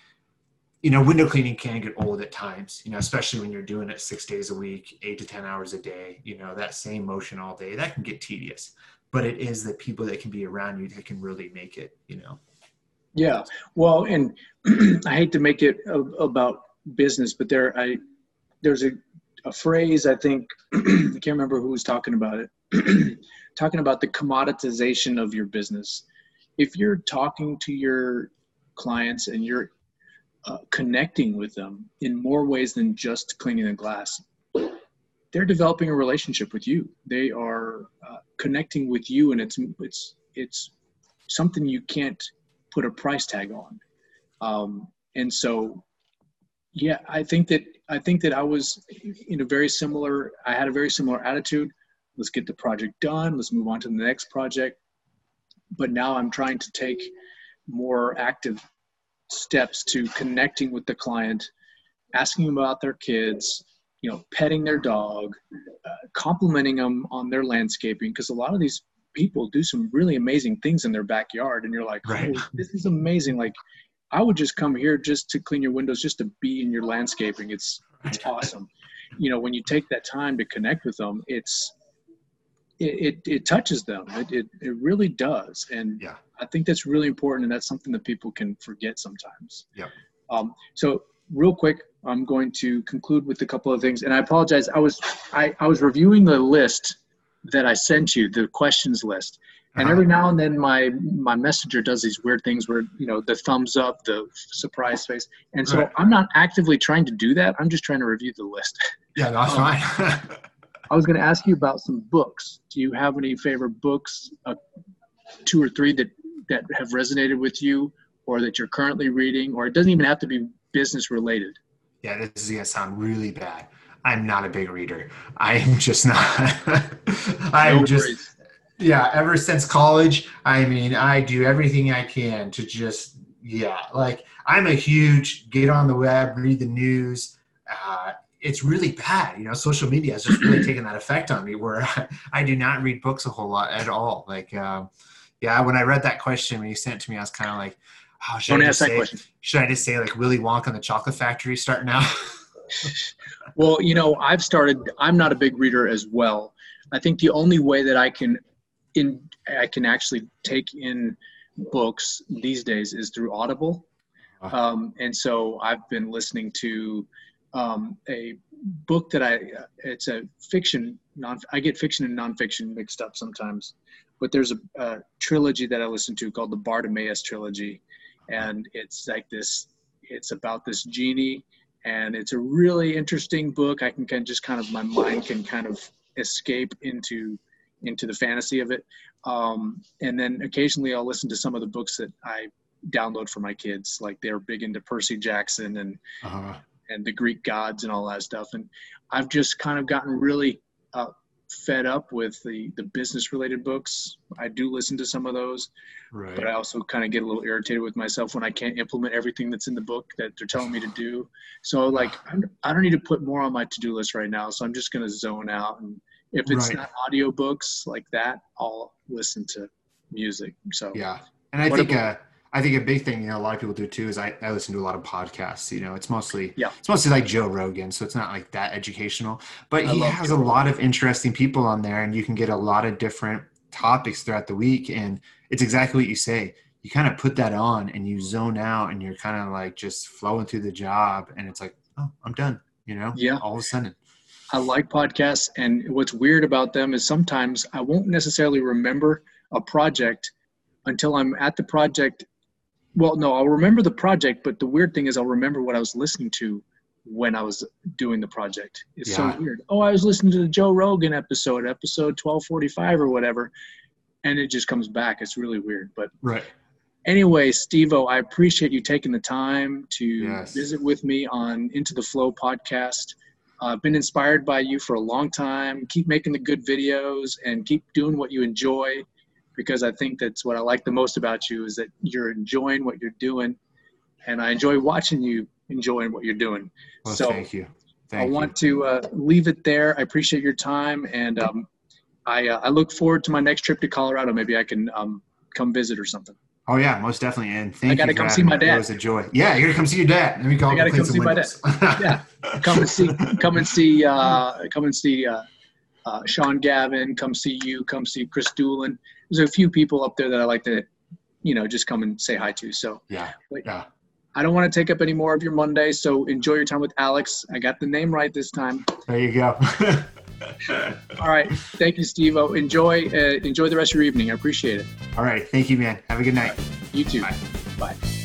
you know, window cleaning can get old at times, you know, especially when you're doing it six days a week, eight to 10 hours a day, you know, that same motion all day, that can get tedious. But it is the people that can be around you that can really make it, you know. Yeah. Well, and I hate to make it a, about business, but there, I, there's a, a phrase, I think, I can't remember who was talking about it, talking about the commoditization of your business. If you're talking to your clients and you're uh, connecting with them in more ways than just cleaning the glass. They're developing a relationship with you. They are uh, connecting with you, and it's it's it's something you can't put a price tag on. Um, and so, yeah, I think that I think that I was in a very similar. I had a very similar attitude. Let's get the project done. Let's move on to the next project. But now I'm trying to take more active steps to connecting with the client, asking them about their kids, you know, petting their dog, uh, complimenting them on their landscaping, because a lot of these people do some really amazing things in their backyard, and you're like, right. oh, this is amazing. Like, I would just come here just to clean your windows, just to be in your landscaping. It's it's awesome. You know, when you take that time to connect with them, it's it, it, it touches them. It, it, it really does. And yeah. I think that's really important. And that's something that people can forget sometimes. Yeah. Um, so real quick, I'm going to conclude with a couple of things. And I apologize. I was, I, I was reviewing the list that I sent you, the questions list. And uh-huh. every now and then my, my messenger does these weird things where, you know, the thumbs up, the surprise face. And so right. I'm not actively trying to do that. I'm just trying to review the list. Yeah, that's um, fine. I was going to ask you about some books. Do you have any favorite books, uh, two or three that that have resonated with you, or that you're currently reading, or it doesn't even have to be business related? Yeah, this is going to sound really bad. I'm not a big reader. I'm just not. I'm no just yeah. Ever since college, I mean, I do everything I can to just yeah. Like I'm a huge get on the web, read the news. Uh, it's really bad. You know, social media has just really taken that effect on me where I, do not read books a whole lot at all. Like, um, yeah, when I read that question when you sent it to me, I was kind of like, oh, should Don't I just say, should I just say like Willy Wonka and the Chocolate Factory starting out? well, you know, I've started, I'm not a big reader as well. I think the only way that I can in, I can actually take in books these days is through Audible. Um, and so I've been listening to um, a book that I it's a fiction non. I get fiction and nonfiction mixed up sometimes, but there's a, a trilogy that I listen to called the Bartimaeus trilogy, and it's like this. It's about this genie, and it's a really interesting book. I can kind of just kind of my mind can kind of escape into into the fantasy of it. Um, and then occasionally I'll listen to some of the books that I download for my kids. Like they're big into Percy Jackson and uh-huh. And the Greek gods and all that stuff. And I've just kind of gotten really uh, fed up with the the business related books. I do listen to some of those, right. but I also kind of get a little irritated with myself when I can't implement everything that's in the book that they're telling me to do. So like I'm, I do not need to put more on my to do list right now. So I'm just gonna zone out and if it's right. not audiobooks like that, I'll listen to music. So yeah, and I think about, uh, I think a big thing you know a lot of people do too is I, I listen to a lot of podcasts. You know, it's mostly yeah, it's mostly like Joe Rogan, so it's not like that educational, but I he has Joe a lot of interesting people on there, and you can get a lot of different topics throughout the week. And it's exactly what you say. You kind of put that on and you zone out, and you're kind of like just flowing through the job, and it's like, oh, I'm done. You know, yeah, all of a sudden. I like podcasts, and what's weird about them is sometimes I won't necessarily remember a project until I'm at the project. Well, no, I'll remember the project, but the weird thing is I'll remember what I was listening to when I was doing the project. It's yeah. so weird. Oh, I was listening to the Joe Rogan episode, episode 1245 or whatever, and it just comes back. It's really weird. But right. Anyway, SteveO, I appreciate you taking the time to yes. visit with me on Into the Flow podcast. I've uh, been inspired by you for a long time. Keep making the good videos and keep doing what you enjoy because I think that's what I like the most about you is that you're enjoying what you're doing. And I enjoy watching you enjoying what you're doing. Well, so thank you. Thank I you. want to uh, leave it there. I appreciate your time. And um, I, uh, I look forward to my next trip to Colorado. Maybe I can um, come visit or something. Oh yeah, most definitely. And thank you. I gotta you. come see my dad. It was a joy. Yeah, you're gonna come see your dad. Let me call. I gotta come see my dad. yeah, come and see. Come and see. Uh, come and see. Uh, uh, Sean Gavin. Come see you. Come see Chris Doolin. There's a few people up there that I like to, you know, just come and say hi to. So yeah, yeah. I don't want to take up any more of your Monday. So enjoy your time with Alex. I got the name right this time. There you go. All right. Thank you, Steve. Enjoy uh, enjoy the rest of your evening. I appreciate it. All right. Thank you, man. Have a good night. You too. Bye. Bye.